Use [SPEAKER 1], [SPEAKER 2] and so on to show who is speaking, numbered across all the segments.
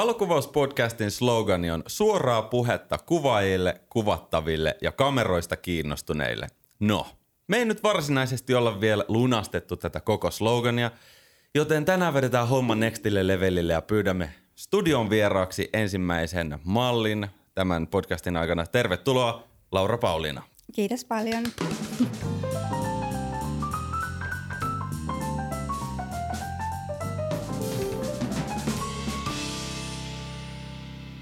[SPEAKER 1] Valokuvauspodcastin slogani on suoraa puhetta kuvaajille, kuvattaville ja kameroista kiinnostuneille. No, me ei nyt varsinaisesti olla vielä lunastettu tätä koko slogania, joten tänään vedetään homma nextille levelille ja pyydämme studion vieraaksi ensimmäisen mallin tämän podcastin aikana. Tervetuloa Laura Pauliina.
[SPEAKER 2] Kiitos paljon.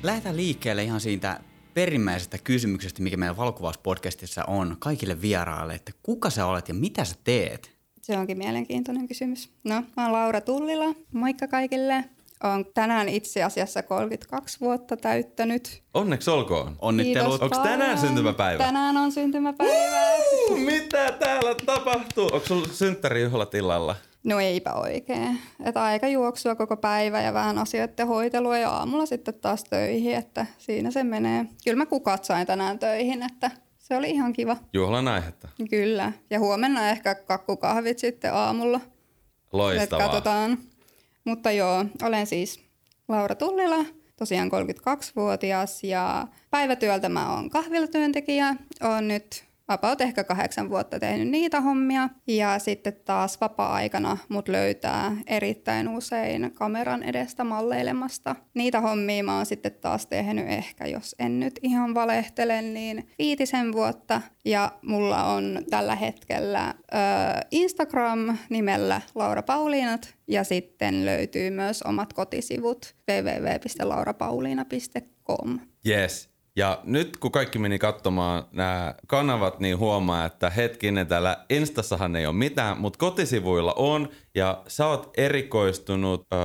[SPEAKER 3] Lähdetään liikkeelle ihan siitä perimmäisestä kysymyksestä, mikä meidän valokuvauspodcastissa on kaikille vieraille, että kuka sä olet ja mitä sä teet?
[SPEAKER 2] Se onkin mielenkiintoinen kysymys. No, mä oon Laura Tullila. Moikka kaikille. Olen tänään itse asiassa 32 vuotta täyttänyt.
[SPEAKER 1] Onneksi olkoon.
[SPEAKER 3] Onnittelut.
[SPEAKER 1] Onko tänään syntymäpäivä?
[SPEAKER 2] Tänään on syntymäpäivä.
[SPEAKER 1] Uh, mitä täällä tapahtuu? Onko sulla synttärijuhlat illalla?
[SPEAKER 2] No eipä oikein. Että aika juoksua koko päivä ja vähän asioiden hoitelua ja aamulla sitten taas töihin, että siinä se menee. Kyllä mä kukat sain tänään töihin, että se oli ihan kiva.
[SPEAKER 1] Juhlan aihetta.
[SPEAKER 2] Kyllä. Ja huomenna ehkä kakkukahvit sitten aamulla.
[SPEAKER 1] Loistavaa.
[SPEAKER 2] Et katsotaan. Mutta joo, olen siis Laura Tullila, tosiaan 32-vuotias ja päivätyöltä mä oon kahvilatyöntekijä. Oon nyt about ehkä kahdeksan vuotta tehnyt niitä hommia. Ja sitten taas vapaa-aikana mut löytää erittäin usein kameran edestä malleilemasta. Niitä hommia mä oon sitten taas tehnyt ehkä, jos en nyt ihan valehtele, niin viitisen vuotta. Ja mulla on tällä hetkellä ö, Instagram nimellä Laura Pauliinat ja sitten löytyy myös omat kotisivut www.laurapauliina.com.
[SPEAKER 1] Yes. Ja nyt kun kaikki meni katsomaan nämä kanavat, niin huomaa, että hetkinen, täällä Instassahan ei ole mitään, mutta kotisivuilla on. Ja sä oot erikoistunut ö,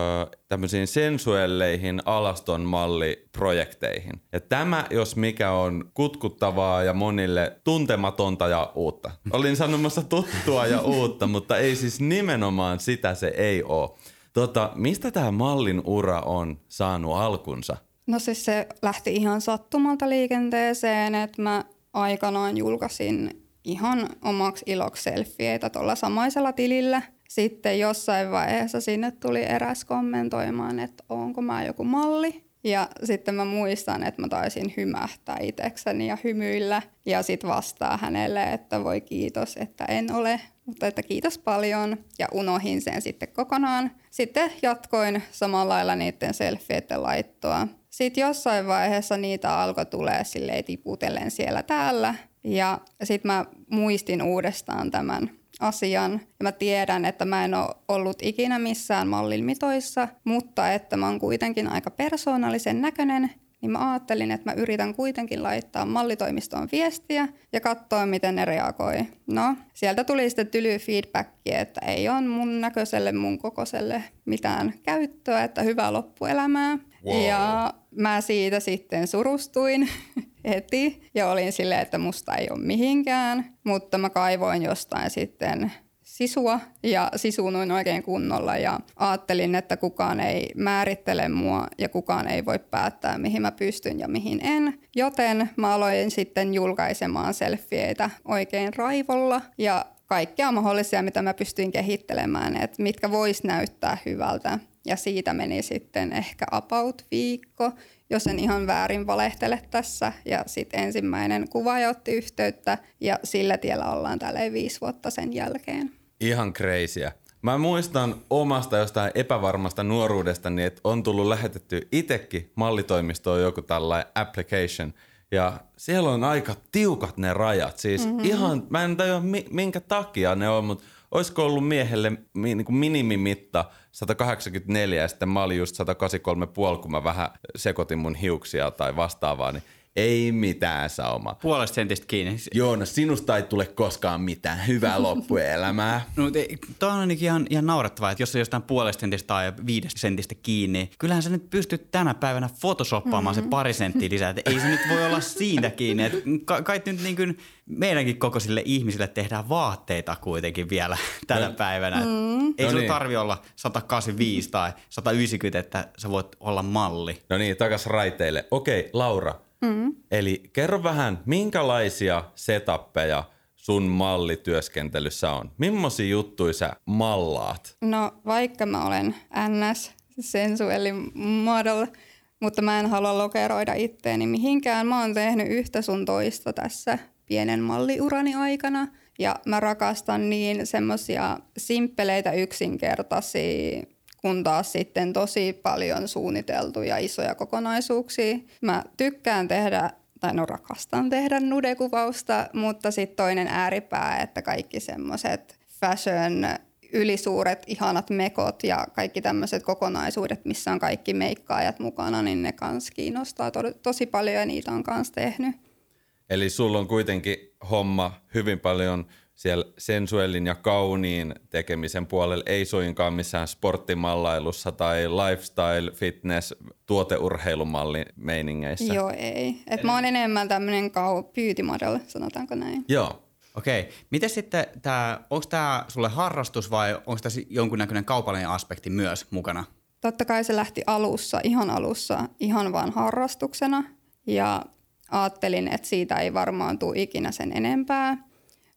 [SPEAKER 1] tämmöisiin sensuelleihin alaston malliprojekteihin. Ja tämä, jos mikä on kutkuttavaa ja monille tuntematonta ja uutta. Olin sanomassa tuttua ja uutta, mutta ei siis nimenomaan sitä se ei ole. Tota, mistä tämä mallin ura on saanut alkunsa?
[SPEAKER 2] No siis se lähti ihan sattumalta liikenteeseen, että mä aikanaan julkaisin ihan omaksi iloksi selfieitä tuolla samaisella tilillä. Sitten jossain vaiheessa sinne tuli eräs kommentoimaan, että onko mä joku malli. Ja sitten mä muistan, että mä taisin hymähtää itsekseni ja hymyillä. Ja sitten vastaa hänelle, että voi kiitos, että en ole, mutta että kiitos paljon. Ja unohin sen sitten kokonaan. Sitten jatkoin samalla lailla niiden selfieiden laittoa. Sitten jossain vaiheessa niitä alkoi tulee silleen tiputellen siellä täällä. Ja sitten mä muistin uudestaan tämän asian. Ja mä tiedän, että mä en ole ollut ikinä missään mallilmitoissa, mutta että mä oon kuitenkin aika persoonallisen näköinen, niin mä ajattelin, että mä yritän kuitenkin laittaa mallitoimistoon viestiä ja katsoa, miten ne reagoi. No, sieltä tuli sitten tyly feedbackia, että ei ole mun näköiselle, mun kokoiselle mitään käyttöä, että hyvää loppuelämää.
[SPEAKER 1] Wow.
[SPEAKER 2] Ja mä siitä sitten surustuin heti ja olin silleen, että musta ei ole mihinkään, mutta mä kaivoin jostain sitten sisua ja sisunuin oikein kunnolla ja ajattelin, että kukaan ei määrittele mua ja kukaan ei voi päättää, mihin mä pystyn ja mihin en. Joten mä aloin sitten julkaisemaan selfieitä oikein raivolla ja kaikkea mahdollisia, mitä mä pystyin kehittelemään, että mitkä vois näyttää hyvältä. Ja siitä meni sitten ehkä about viikko, jos en ihan väärin valehtele tässä. Ja sitten ensimmäinen kuvaaja otti yhteyttä ja sillä tiellä ollaan tälleen viisi vuotta sen jälkeen.
[SPEAKER 1] Ihan crazyä. Mä muistan omasta jostain epävarmasta nuoruudestani, että on tullut lähetetty itekin mallitoimistoon joku tällainen application. Ja siellä on aika tiukat ne rajat. Siis mm-hmm. ihan, mä en tajua minkä takia ne on, mutta olisiko ollut miehelle niin kuin minimimitta 184 ja sitten mä olin just 183,5, kun mä vähän sekoitin mun hiuksia tai vastaavaa, niin ei mitään sauma.
[SPEAKER 3] Puolesta sentistä kiinni.
[SPEAKER 1] Joo, no sinusta ei tule koskaan mitään. Hyvää loppuelämää.
[SPEAKER 3] no, toi on ihan, ihan naurettavaa, että jos on jostain puolesta sentistä tai viidestä sentistä kiinni, kyllähän sä nyt pystyt tänä päivänä photoshoppaamaan mm-hmm. se pari senttiä lisää. Että ei se nyt voi olla siitä kiinni. Että ka- kai nyt niin kuin meidänkin kokoisille ihmisille tehdään vaatteita kuitenkin vielä tänä no. päivänä. Mm. Ei no niin. tarvi olla 185 tai 190, että sä voit olla malli.
[SPEAKER 1] No niin, takas raiteille. Okei, Laura, Mm. Eli kerro vähän, minkälaisia setappeja sun mallityöskentelyssä on? Mimmoisia juttuja sä mallaat?
[SPEAKER 2] No vaikka mä olen NS sensuelli model, mutta mä en halua lokeroida itteeni mihinkään. Mä oon tehnyt yhtä sun toista tässä pienen malliurani aikana. Ja mä rakastan niin semmosia simppeleitä yksinkertaisia kun taas sitten tosi paljon suunniteltuja isoja kokonaisuuksia. Mä tykkään tehdä tai no rakastan tehdä nudekuvausta, mutta sitten toinen ääripää, että kaikki semmoiset fashion ylisuuret, ihanat mekot ja kaikki tämmöiset kokonaisuudet, missä on kaikki meikkaajat mukana, niin ne kans kiinnostaa to- tosi paljon ja niitä on kans tehnyt.
[SPEAKER 1] Eli sulla on kuitenkin homma hyvin paljon siellä sensuellin ja kauniin tekemisen puolella, ei suinkaan missään sporttimallailussa tai lifestyle, fitness, tuoteurheilumalli meiningeissä.
[SPEAKER 2] Joo, ei. Et Eli... mä oon enemmän tämmöinen kau- beauty model, sanotaanko näin.
[SPEAKER 1] Joo.
[SPEAKER 3] Okei. Miten sitten tämä, onko tämä sulle harrastus vai onko tässä jonkunnäköinen kaupallinen aspekti myös mukana?
[SPEAKER 2] Totta kai se lähti alussa, ihan alussa, ihan vaan harrastuksena. Ja ajattelin, että siitä ei varmaan tule ikinä sen enempää.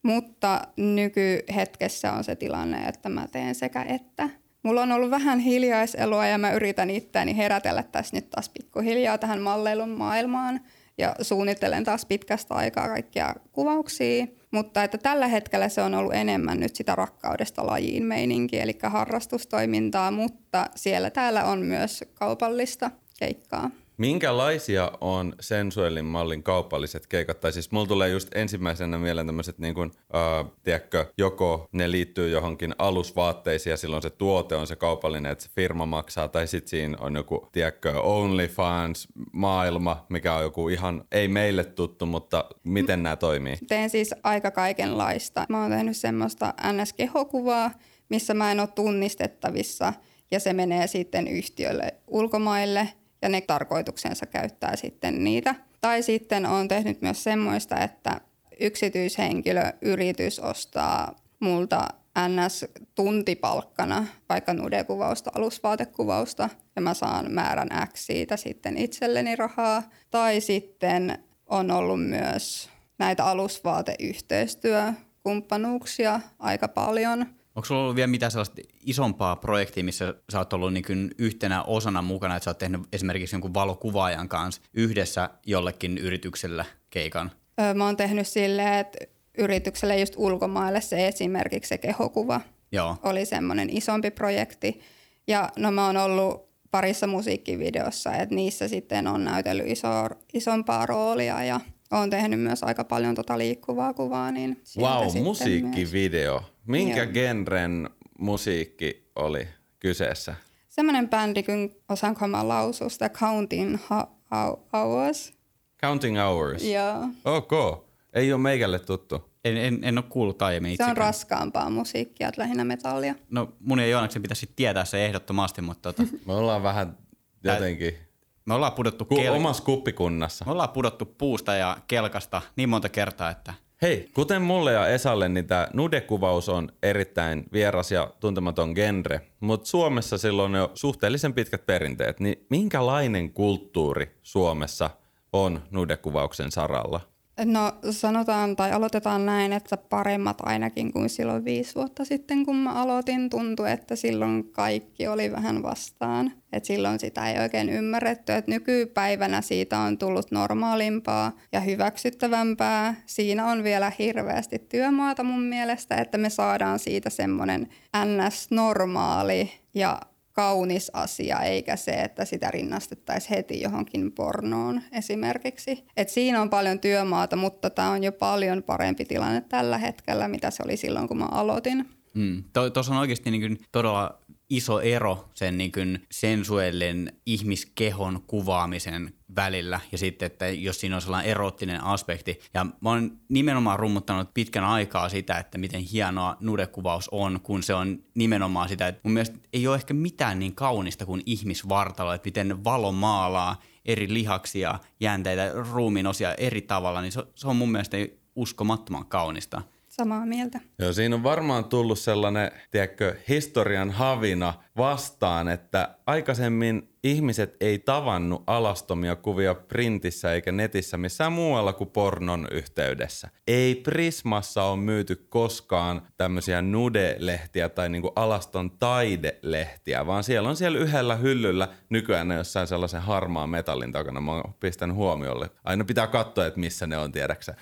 [SPEAKER 2] Mutta nykyhetkessä on se tilanne, että mä teen sekä että. Mulla on ollut vähän hiljaiselua ja mä yritän itseäni herätellä tässä nyt taas pikkuhiljaa tähän malleilun maailmaan ja suunnittelen taas pitkästä aikaa kaikkia kuvauksia. Mutta että tällä hetkellä se on ollut enemmän nyt sitä rakkaudesta lajiin meininki, eli harrastustoimintaa, mutta siellä täällä on myös kaupallista keikkaa.
[SPEAKER 1] Minkälaisia on sensuellin mallin kaupalliset keikat? Tai siis mulla tulee just ensimmäisenä mieleen tämmöiset niin kuin, äh, tiedätkö, joko ne liittyy johonkin alusvaatteisiin ja silloin se tuote on se kaupallinen, että se firma maksaa, tai sitten siinä on joku, tiedätkö, OnlyFans maailma, mikä on joku ihan, ei meille tuttu, mutta miten nämä toimii?
[SPEAKER 2] Teen siis aika kaikenlaista. Mä oon tehnyt semmoista NS-kehokuvaa, missä mä en ole tunnistettavissa ja se menee sitten yhtiölle ulkomaille – ja ne tarkoituksensa käyttää sitten niitä. Tai sitten on tehnyt myös semmoista, että yksityishenkilö, yritys ostaa multa NS-tuntipalkkana vaikka nudekuvausta, alusvaatekuvausta ja mä saan määrän X siitä sitten itselleni rahaa. Tai sitten on ollut myös näitä alusvaateyhteistyökumppanuuksia aika paljon –
[SPEAKER 3] Onko sulla ollut vielä mitään sellaista isompaa projektia, missä sä oot ollut niin yhtenä osana mukana, että sä oot tehnyt esimerkiksi jonkun valokuvaajan kanssa yhdessä jollekin yrityksellä keikan?
[SPEAKER 2] Öö, mä oon tehnyt silleen, että yritykselle just ulkomaille se esimerkiksi se kehokuva Joo. oli semmoinen isompi projekti. Ja no mä oon ollut parissa musiikkivideossa, että niissä sitten on näytellyt iso, isompaa roolia ja oon tehnyt myös aika paljon tota liikkuvaa kuvaa. Niin
[SPEAKER 1] wow, musiikkivideo. Myös. Minkä Joo. genren musiikki oli kyseessä?
[SPEAKER 2] Semmoinen bändi, kun osaanko mä lausua sitä Counting Hours.
[SPEAKER 1] Counting Hours?
[SPEAKER 2] Joo.
[SPEAKER 1] Ok. Ei ole meikälle tuttu.
[SPEAKER 3] En, en, en ole kuullut aiemmin
[SPEAKER 2] itsekään. Se on raskaampaa musiikkia, lähinnä metallia.
[SPEAKER 3] No mun ja Joonaksen pitäisi tietää se ehdottomasti, mutta tota...
[SPEAKER 1] Me ollaan vähän jotenkin...
[SPEAKER 3] Me ollaan pudottu
[SPEAKER 1] Ku, kel... omassa kuppikunnassa.
[SPEAKER 3] Me ollaan pudottu puusta ja kelkasta niin monta kertaa, että
[SPEAKER 1] Hei, kuten mulle ja Esalle, niin tämä nudekuvaus on erittäin vieras ja tuntematon genre, mutta Suomessa silloin on jo suhteellisen pitkät perinteet. Niin minkälainen kulttuuri Suomessa on nudekuvauksen saralla?
[SPEAKER 2] No sanotaan tai aloitetaan näin, että paremmat ainakin kuin silloin viisi vuotta sitten, kun mä aloitin. Tuntui, että silloin kaikki oli vähän vastaan. Et silloin sitä ei oikein ymmärretty. Et nykypäivänä siitä on tullut normaalimpaa ja hyväksyttävämpää. Siinä on vielä hirveästi työmaata mun mielestä, että me saadaan siitä semmoinen ns-normaali ja kaunis asia, eikä se, että sitä rinnastettaisiin heti johonkin pornoon esimerkiksi. Et siinä on paljon työmaata, mutta tämä on jo paljon parempi tilanne tällä hetkellä, mitä se oli silloin, kun mä aloitin.
[SPEAKER 3] Mm. Tuossa on oikeasti niin todella iso ero sen niin kuin sensuellin ihmiskehon kuvaamisen välillä ja sitten, että jos siinä on sellainen erottinen aspekti. Ja mä oon nimenomaan rummuttanut pitkän aikaa sitä, että miten hienoa nudekuvaus on, kun se on nimenomaan sitä, että mun mielestä ei ole ehkä mitään niin kaunista kuin ihmisvartalo, että miten valo maalaa eri lihaksia, jänteitä, ruumiin osia eri tavalla, niin se, se on mun mielestä uskomattoman kaunista.
[SPEAKER 2] Samaa mieltä.
[SPEAKER 1] Joo, siinä on varmaan tullut sellainen, tiedätkö, historian havina vastaan, että aikaisemmin ihmiset ei tavannut alastomia kuvia printissä eikä netissä missään muualla kuin pornon yhteydessä. Ei Prismassa ole myyty koskaan tämmöisiä nude-lehtiä tai niinku alaston taidelehtiä, vaan siellä on siellä yhdellä hyllyllä nykyään ne jossain sellaisen harmaan metallin takana. Mä oon pistänyt huomiolle. Aina pitää katsoa, että missä ne on, tiedäksä.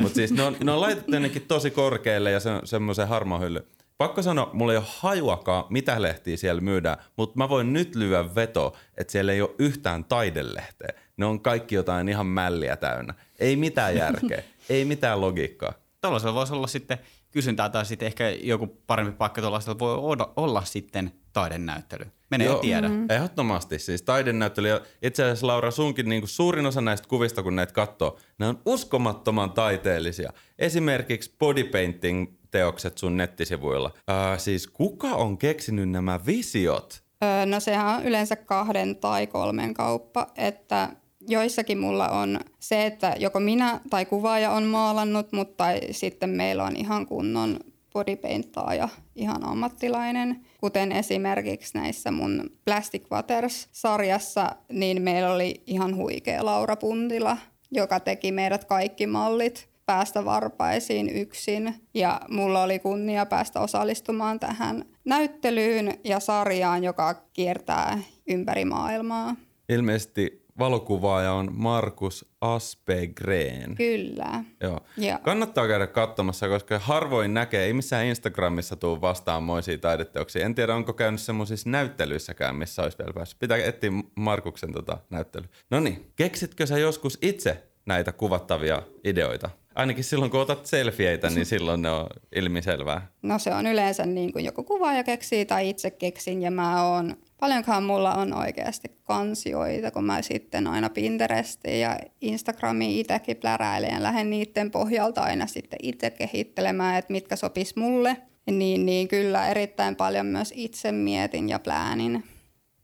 [SPEAKER 1] Mutta siis ne on, ne on laitettu ennenkin tosi korkealle ja se semmoisen harmaan hylly. Pakko sanoa, mulla ei ole hajuakaan, mitä lehtiä siellä myydään, mutta mä voin nyt lyödä veto, että siellä ei ole yhtään taidelehteä. Ne on kaikki jotain ihan mälliä täynnä. Ei mitään järkeä, ei mitään logiikkaa.
[SPEAKER 3] Tuollaisella voisi olla sitten kysyntää tai sitten ehkä joku parempi paikka tuollaisella voi olla, olla sitten taidenäyttely. Mene ja tiedä. Mm-hmm.
[SPEAKER 1] Ehdottomasti siis taidenäyttely. Ja itse asiassa Laura sunkin niin kuin suurin osa näistä kuvista, kun näitä katsoo, ne on uskomattoman taiteellisia. Esimerkiksi bodypainting teokset sun nettisivuilla. Äh, siis kuka on keksinyt nämä visiot?
[SPEAKER 2] Öö, no sehän on yleensä kahden tai kolmen kauppa, että joissakin mulla on se, että joko minä tai kuvaaja on maalannut, mutta sitten meillä on ihan kunnon bodypainttaaja, ihan ammattilainen. Kuten esimerkiksi näissä mun Plastic Waters-sarjassa, niin meillä oli ihan huikea Laura Puntila, joka teki meidät kaikki mallit päästä varpaisiin yksin. Ja mulla oli kunnia päästä osallistumaan tähän näyttelyyn ja sarjaan, joka kiertää ympäri maailmaa.
[SPEAKER 1] Ilmeisesti valokuvaaja on Markus Aspegren.
[SPEAKER 2] Kyllä.
[SPEAKER 1] Joo. Ja. Kannattaa käydä katsomassa, koska harvoin näkee, ei missään Instagramissa tuu vastaan moisia taideteoksia. En tiedä, onko käynyt semmoisissa näyttelyissäkään, missä olisi vielä päässyt. Pitää etsiä Markuksen tota näyttely. No niin, keksitkö sä joskus itse näitä kuvattavia ideoita? Ainakin silloin, kun otat selfieitä, niin silloin ne on ilmiselvää.
[SPEAKER 2] No se on yleensä niin kuin joku kuvaaja keksii tai itse keksin ja mä oon paljonkaan mulla on oikeasti kansioita, kun mä sitten aina Pinterestiin ja Instagramiin itsekin pläräilen ja lähden niiden pohjalta aina sitten itse kehittelemään, että mitkä sopis mulle. Niin, niin kyllä erittäin paljon myös itse mietin ja pläänin.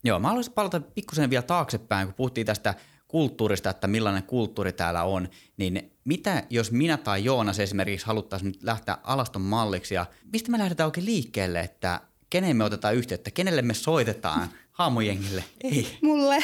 [SPEAKER 3] Joo, mä haluaisin palata pikkusen vielä taaksepäin, kun puhuttiin tästä kulttuurista, että millainen kulttuuri täällä on, niin mitä jos minä tai Joonas esimerkiksi haluttaisiin nyt lähteä alaston malliksi ja mistä me lähdetään oikein liikkeelle, että kenen me otetaan yhteyttä, kenelle me soitetaan, haamujengille? Ei.
[SPEAKER 2] Mulle.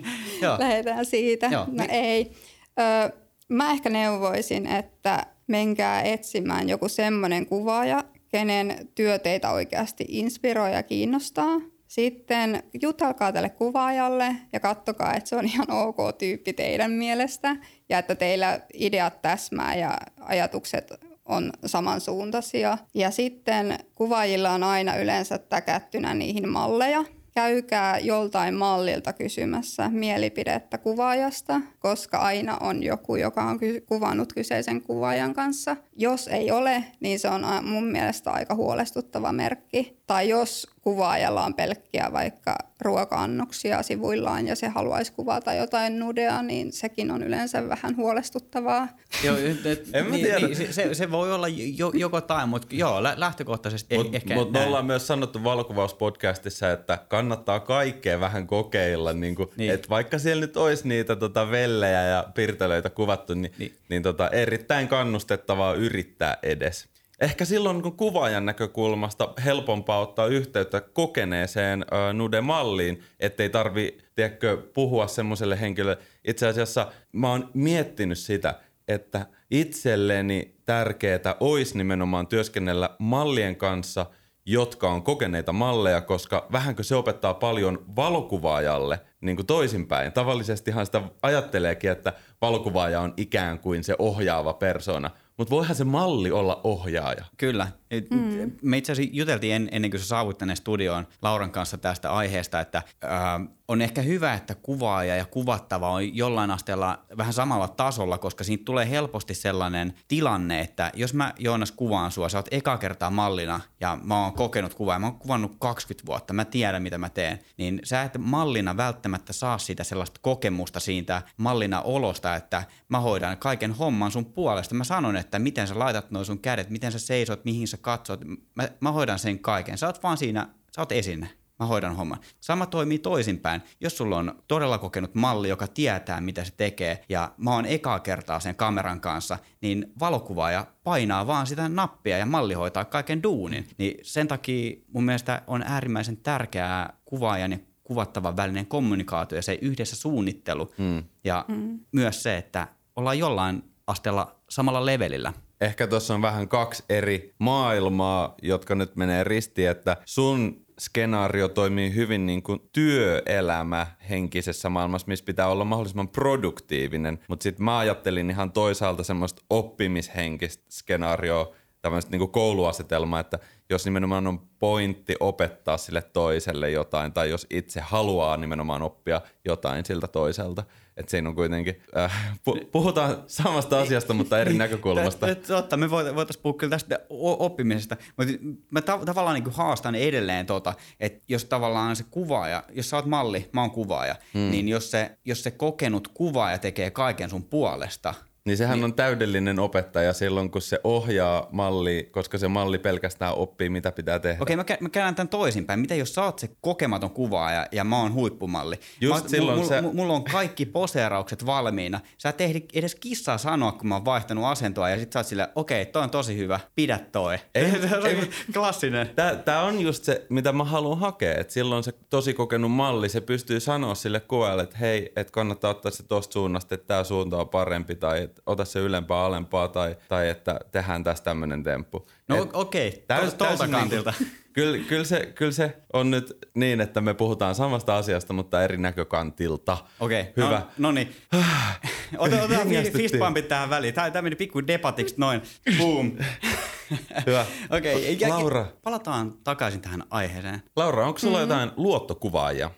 [SPEAKER 2] Lähdetään siitä. Joo. No Mi- ei. Ö, mä ehkä neuvoisin, että menkää etsimään joku semmoinen kuvaaja, kenen työ teitä oikeasti inspiroi ja kiinnostaa. Sitten jutelkaa tälle kuvaajalle ja katsokaa, että se on ihan ok tyyppi teidän mielestä ja että teillä ideat täsmää ja ajatukset on samansuuntaisia. Ja sitten kuvaajilla on aina yleensä täkättynä niihin malleja. Käykää joltain mallilta kysymässä mielipidettä kuvaajasta, koska aina on joku, joka on kuvannut kyseisen kuvaajan kanssa. Jos ei ole, niin se on mun mielestä aika huolestuttava merkki. Tai jos kuvaajalla on pelkkiä vaikka ruoka-annoksia sivuillaan ja se haluaisi kuvata jotain nudea, niin sekin on yleensä vähän huolestuttavaa.
[SPEAKER 3] Joo, et, en mä niin, tiedä. Niin, se, se voi olla jo, joko tai, mutta joo, lähtökohtaisesti
[SPEAKER 1] mut,
[SPEAKER 3] ehkä
[SPEAKER 1] Mutta me ollaan myös sanottu valokuvauspodcastissa, että kannattaa kaikkea vähän kokeilla. Niin kuin, niin. Että vaikka siellä nyt olisi niitä tota, vellejä ja pirtelöitä kuvattu, niin, niin. niin tota, erittäin kannustettavaa yrittää edes. Ehkä silloin kun kuvaajan näkökulmasta helpompaa ottaa yhteyttä kokeneeseen ö, nude-malliin, ettei tarvi tiedätkö, puhua semmoiselle henkilölle. Itse asiassa mä oon miettinyt sitä, että itselleni tärkeää olisi nimenomaan työskennellä mallien kanssa, jotka on kokeneita malleja, koska vähänkö se opettaa paljon valokuvaajalle niin kuin toisinpäin. Tavallisestihan sitä ajatteleekin, että valokuvaaja on ikään kuin se ohjaava persona – mutta voihan se malli olla ohjaaja.
[SPEAKER 3] Kyllä. Mm. Me itse asiassa juteltiin en, ennen kuin sä saavut tänne studioon Lauran kanssa tästä aiheesta, että äh, on ehkä hyvä, että kuvaaja ja kuvattava on jollain asteella vähän samalla tasolla, koska siitä tulee helposti sellainen tilanne, että jos mä Joonas kuvaan sua, sä oot eka kertaa mallina ja mä oon kokenut kuvaa, mä oon kuvannut 20 vuotta, mä tiedän mitä mä teen, niin sä et mallina välttämättä saa sitä sellaista kokemusta siitä mallina olosta, että mä hoidan kaiken homman sun puolesta. Mä sanon, että miten sä laitat noin sun kädet, miten sä seisot, mihin sä katsot, mä, mä hoidan sen kaiken. Sä oot vaan siinä, sä oot esine. Mä hoidan homman. Sama toimii toisinpäin. Jos sulla on todella kokenut malli, joka tietää, mitä se tekee, ja mä oon ekaa kertaa sen kameran kanssa, niin valokuvaaja painaa vaan sitä nappia ja malli hoitaa kaiken duunin. Niin sen takia mun mielestä on äärimmäisen tärkeää kuvaajan ja kuvattavan välinen kommunikaatio ja se yhdessä suunnittelu. Mm. Ja mm. myös se, että ollaan jollain asteella samalla levelillä.
[SPEAKER 1] Ehkä tuossa on vähän kaksi eri maailmaa, jotka nyt menee ristiin, että sun skenaario toimii hyvin niin kuin työelämä henkisessä maailmassa, missä pitää olla mahdollisimman produktiivinen. Mutta sitten mä ajattelin ihan toisaalta semmoista oppimishenkistä skenaarioa, tämmöistä niin kouluasetelmaa, että jos nimenomaan on pointti opettaa sille toiselle jotain, tai jos itse haluaa nimenomaan oppia jotain siltä toiselta, että siinä on kuitenkin, äh, pu- puhutaan samasta asiasta, mutta eri näkökulmasta.
[SPEAKER 3] Totta, me voitaisiin puhua kyllä tästä oppimisesta, mutta mä ta- tavallaan niin haastan edelleen tota, että jos tavallaan se kuvaaja, jos sä oot malli, mä oon kuvaaja, hmm. niin jos se, jos se kokenut kuvaaja tekee kaiken sun puolesta –
[SPEAKER 1] niin sehän niin. on täydellinen opettaja silloin, kun se ohjaa malli, koska se malli pelkästään oppii, mitä pitää tehdä.
[SPEAKER 3] Okei, mä, mä käännän tämän toisinpäin. Miten jos sä oot se kokematon kuvaaja ja mä oon huippumalli?
[SPEAKER 1] Just
[SPEAKER 3] mä,
[SPEAKER 1] silloin
[SPEAKER 3] mulla,
[SPEAKER 1] se...
[SPEAKER 3] mulla on kaikki poseeraukset valmiina. Sä et ehdi edes kissaa sanoa, kun mä oon vaihtanut asentoa ja sit sä oot silleen, okei, toi on tosi hyvä, pidä toi. Ei, ei, klassinen.
[SPEAKER 1] Tää, tää on just se, mitä mä haluan hakea. Et silloin se tosi kokenut malli, se pystyy sanoa sille kuvaajalle, että hei, että kannattaa ottaa se tosta suunnasta, että tää suunta on parempi tai ota se ylempää alempaa tai, tai että tehdään tässä tämmöinen temppu.
[SPEAKER 3] No okei, okay. täys, tuolta niin kantilta. Niin,
[SPEAKER 1] kyllä, kyllä, se, kyllä se on nyt niin, että me puhutaan samasta asiasta, mutta eri näkökantilta.
[SPEAKER 3] Okei, okay. hyvä. No, no niin. ota, ota fistpumpit tähän väliin. Tämä, tämä meni pikku debatiksi noin. Boom.
[SPEAKER 1] Hyvä.
[SPEAKER 3] Okei, okay. Laura. Palataan takaisin tähän aiheeseen.
[SPEAKER 1] Laura, onko sulla mm-hmm. jotain luottokuvaajia?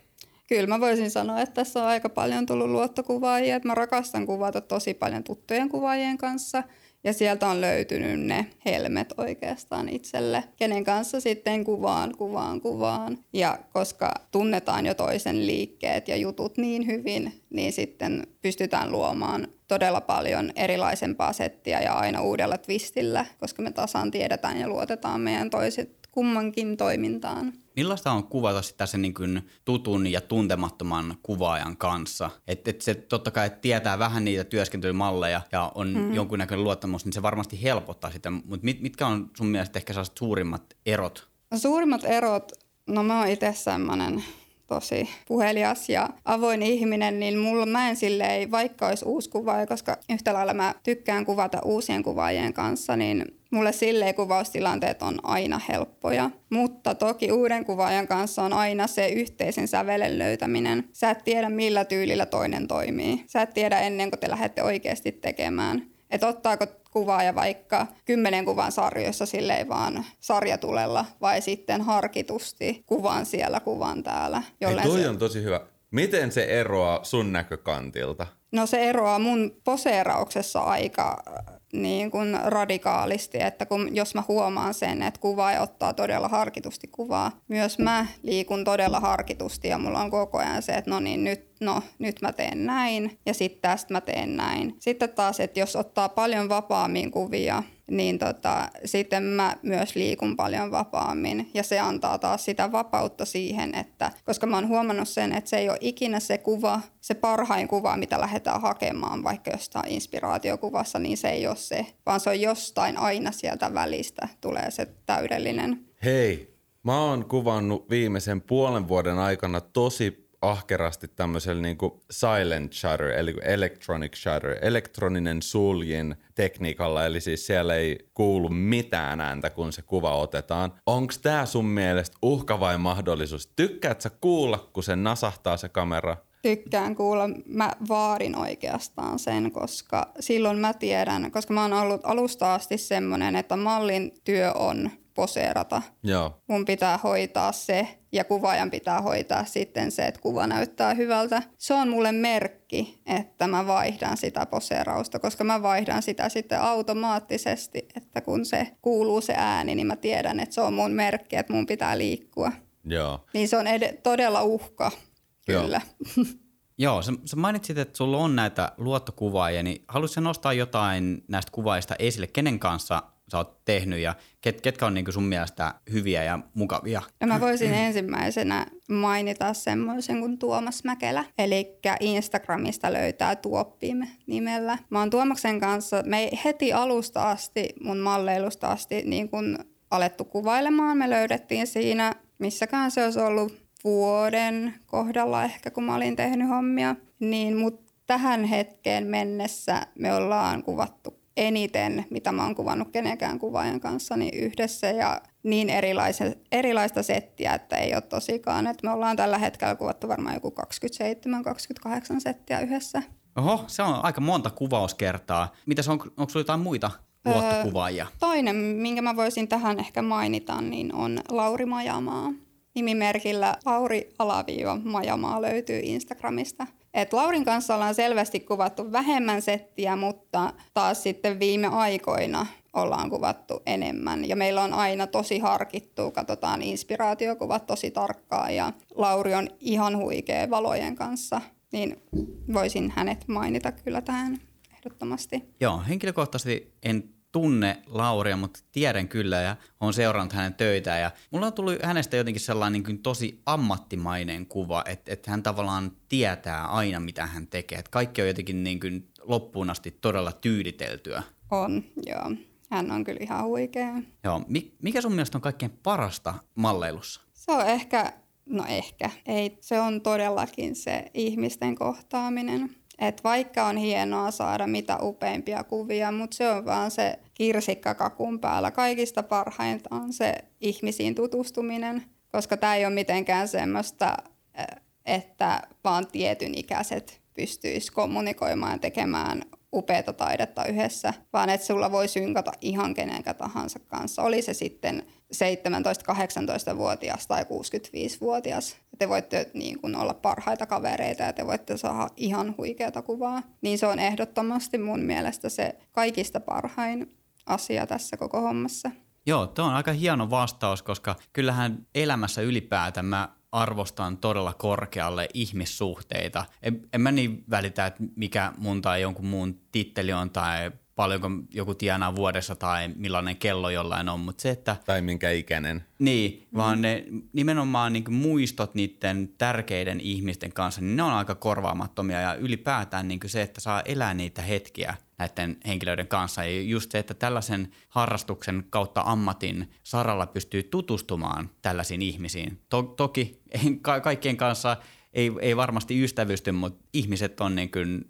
[SPEAKER 2] Kyllä mä voisin sanoa, että tässä on aika paljon tullut luottokuvaajia. Mä rakastan kuvata tosi paljon tuttujen kuvaajien kanssa. Ja sieltä on löytynyt ne helmet oikeastaan itselle, kenen kanssa sitten kuvaan, kuvaan, kuvaan. Ja koska tunnetaan jo toisen liikkeet ja jutut niin hyvin, niin sitten pystytään luomaan todella paljon erilaisempaa settiä ja aina uudella twistillä, koska me tasan tiedetään ja luotetaan meidän toiset kummankin toimintaan.
[SPEAKER 3] Millaista on kuvata sitä sen niin kuin tutun ja tuntemattoman kuvaajan kanssa? Että et se totta kai tietää vähän niitä työskentelymalleja ja on mm-hmm. jonkunnäköinen luottamus, niin se varmasti helpottaa sitä. Mutta mit, mitkä on sun mielestä ehkä sellaiset suurimmat erot?
[SPEAKER 2] No, suurimmat erot, no mä oon itse semmoinen tosi puhelias ja avoin ihminen, niin mulla mä en silleen, vaikka olisi uusi kuvaaja, koska yhtä lailla mä tykkään kuvata uusien kuvaajien kanssa, niin mulle silleen kuvaustilanteet on aina helppoja. Mutta toki uuden kuvaajan kanssa on aina se yhteisen sävelen löytäminen. Sä et tiedä millä tyylillä toinen toimii. Sä et tiedä ennen kuin te lähdette oikeasti tekemään. Että ottaako kuvaaja vaikka kymmenen kuvan sarjoissa silleen vaan sarjatulella vai sitten harkitusti kuvan siellä, kuvan täällä.
[SPEAKER 1] Hei, toi se... on tosi hyvä. Miten se eroaa sun näkökantilta?
[SPEAKER 2] No se eroaa mun poseerauksessa aika niin kuin radikaalisti, että kun, jos mä huomaan sen, että kuvaaja ottaa todella harkitusti kuvaa, myös mä liikun todella harkitusti ja mulla on koko ajan se, että no niin, nyt, no, nyt mä teen näin ja sitten tästä mä teen näin. Sitten taas, että jos ottaa paljon vapaammin kuvia, niin tota, sitten mä myös liikun paljon vapaammin. Ja se antaa taas sitä vapautta siihen, että koska mä oon huomannut sen, että se ei ole ikinä se kuva, se parhain kuva, mitä lähdetään hakemaan vaikka jostain inspiraatiokuvassa, niin se ei ole se, vaan se on jostain aina sieltä välistä tulee se täydellinen.
[SPEAKER 1] Hei, mä oon kuvannut viimeisen puolen vuoden aikana tosi ahkerasti tämmöisellä niin kuin silent shutter, eli electronic shutter, elektroninen suljin tekniikalla, eli siis siellä ei kuulu mitään ääntä, kun se kuva otetaan. Onko tämä sun mielestä uhka vai mahdollisuus? Tykkäätkö sä kuulla, kun se nasahtaa se kamera?
[SPEAKER 2] Tykkään kuulla. Mä vaadin oikeastaan sen, koska silloin mä tiedän, koska mä oon ollut alusta asti semmoinen, että mallin työ on poseerata.
[SPEAKER 1] Joo.
[SPEAKER 2] Mun pitää hoitaa se ja kuvaajan pitää hoitaa sitten se, että kuva näyttää hyvältä. Se on mulle merkki, että mä vaihdan sitä poseerausta, koska mä vaihdan sitä sitten automaattisesti, että kun se kuuluu se ääni, niin mä tiedän, että se on mun merkki, että mun pitää liikkua.
[SPEAKER 1] Joo.
[SPEAKER 2] Niin se on ed- todella uhka, kyllä.
[SPEAKER 3] Joo. Joo, sä, sä mainitsit, että sulla on näitä luottokuvaajia, niin haluaisitko nostaa jotain näistä kuvaajista esille? Kenen kanssa sä oot tehnyt ja ket, ketkä on niinku sun mielestä hyviä ja mukavia?
[SPEAKER 2] No mä voisin ensimmäisenä mainita semmoisen kuin Tuomas Mäkelä. Eli Instagramista löytää Tuoppim nimellä. Mä oon Tuomaksen kanssa, me heti alusta asti, mun malleilusta asti niin kun alettu kuvailemaan. Me löydettiin siinä, missäkään se olisi ollut vuoden kohdalla ehkä, kun mä olin tehnyt hommia. Niin, mutta tähän hetkeen mennessä me ollaan kuvattu eniten, mitä mä oon kuvannut kenenkään kuvaajan kanssa, niin yhdessä ja niin erilaista settiä, että ei ole tosikaan. Että me ollaan tällä hetkellä kuvattu varmaan joku 27-28 settiä yhdessä.
[SPEAKER 3] Oho, se on aika monta kuvauskertaa. Mitäs on, onko sulla jotain muita luottokuvaajia? Öö,
[SPEAKER 2] toinen, minkä mä voisin tähän ehkä mainita, niin on Lauri Majamaa. Nimimerkillä Lauri Alaviiva Majamaa löytyy Instagramista. Et Laurin kanssa ollaan selvästi kuvattu vähemmän settiä, mutta taas sitten viime aikoina ollaan kuvattu enemmän. Ja meillä on aina tosi harkittu, katsotaan inspiraatiokuvat tosi tarkkaan ja Lauri on ihan huikea valojen kanssa. Niin voisin hänet mainita kyllä tähän ehdottomasti.
[SPEAKER 3] Joo, henkilökohtaisesti en tunne Lauria, mutta tiedän kyllä ja olen seurannut hänen töitään. Ja mulla on tullut hänestä jotenkin sellainen niin kuin tosi ammattimainen kuva, että, että hän tavallaan tietää aina, mitä hän tekee. Että kaikki on jotenkin niin kuin loppuun asti todella tyyditeltyä.
[SPEAKER 2] On, joo. Hän on kyllä ihan huikea.
[SPEAKER 3] Joo. Mikä sun mielestä on kaikkein parasta malleilussa?
[SPEAKER 2] Se on ehkä, no ehkä, ei, se on todellakin se ihmisten kohtaaminen. Et vaikka on hienoa saada mitä upeimpia kuvia, mutta se on vaan se kirsikka kakun päällä. Kaikista parhainta on se ihmisiin tutustuminen, koska tämä ei ole mitenkään semmoista, että vaan tietyn ikäiset pystyisi kommunikoimaan tekemään upeata taidetta yhdessä, vaan että sulla voi synkata ihan kenenkä tahansa kanssa. Oli se sitten 17-18-vuotias tai 65-vuotias. Te voitte niin kuin olla parhaita kavereita ja te voitte saada ihan huikeata kuvaa. Niin se on ehdottomasti mun mielestä se kaikista parhain asia tässä koko hommassa.
[SPEAKER 3] Joo, tuo on aika hieno vastaus, koska kyllähän elämässä ylipäätään mä arvostan todella korkealle ihmissuhteita. En, en mä niin välitä, että mikä mun tai jonkun muun titteli on tai paljonko joku tienaa vuodessa tai millainen kello jollain on, mutta se, että...
[SPEAKER 1] Tai minkä ikäinen.
[SPEAKER 3] Niin, vaan mm. ne nimenomaan niin muistot niiden tärkeiden ihmisten kanssa, niin ne on aika korvaamattomia ja ylipäätään niin se, että saa elää niitä hetkiä näiden henkilöiden kanssa. Ja just se, että tällaisen harrastuksen kautta ammatin saralla pystyy tutustumaan tällaisiin ihmisiin. To- toki ka- kaikkien kanssa ei, ei varmasti ystävysty, mutta ihmiset on niin kuin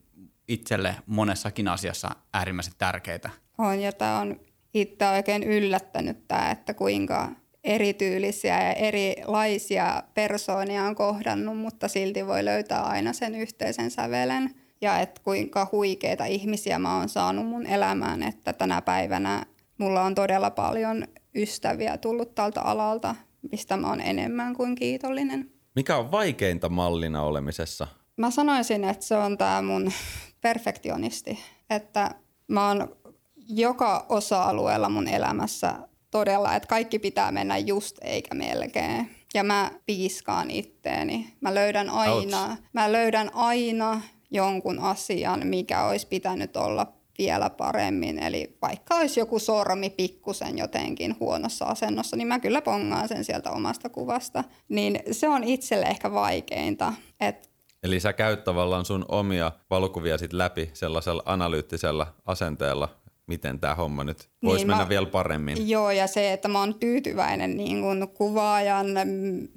[SPEAKER 3] itselle monessakin asiassa äärimmäisen tärkeitä.
[SPEAKER 2] On, ja tämä on itse oikein yllättänyt tämä, että kuinka erityylisiä ja erilaisia persoonia on kohdannut, mutta silti voi löytää aina sen yhteisen sävelen. Ja että kuinka huikeita ihmisiä mä oon saanut mun elämään, että tänä päivänä mulla on todella paljon ystäviä tullut tältä alalta, mistä mä oon enemmän kuin kiitollinen.
[SPEAKER 1] Mikä on vaikeinta mallina olemisessa?
[SPEAKER 2] Mä sanoisin, että se on tämä mun perfektionisti, että mä oon joka osa-alueella mun elämässä todella, että kaikki pitää mennä just eikä melkein. Ja mä piiskaan itteeni. Mä löydän aina, mä löydän aina jonkun asian, mikä olisi pitänyt olla vielä paremmin. Eli vaikka olisi joku sormi pikkusen jotenkin huonossa asennossa, niin mä kyllä pongaan sen sieltä omasta kuvasta. Niin se on itselle ehkä vaikeinta, että
[SPEAKER 1] Eli sä käyt tavallaan sun omia valokuvia sit läpi sellaisella analyyttisellä asenteella, miten tämä homma nyt voisi niin, mennä mä, vielä paremmin.
[SPEAKER 2] Joo, ja se, että mä oon tyytyväinen niin kun kuvaajan,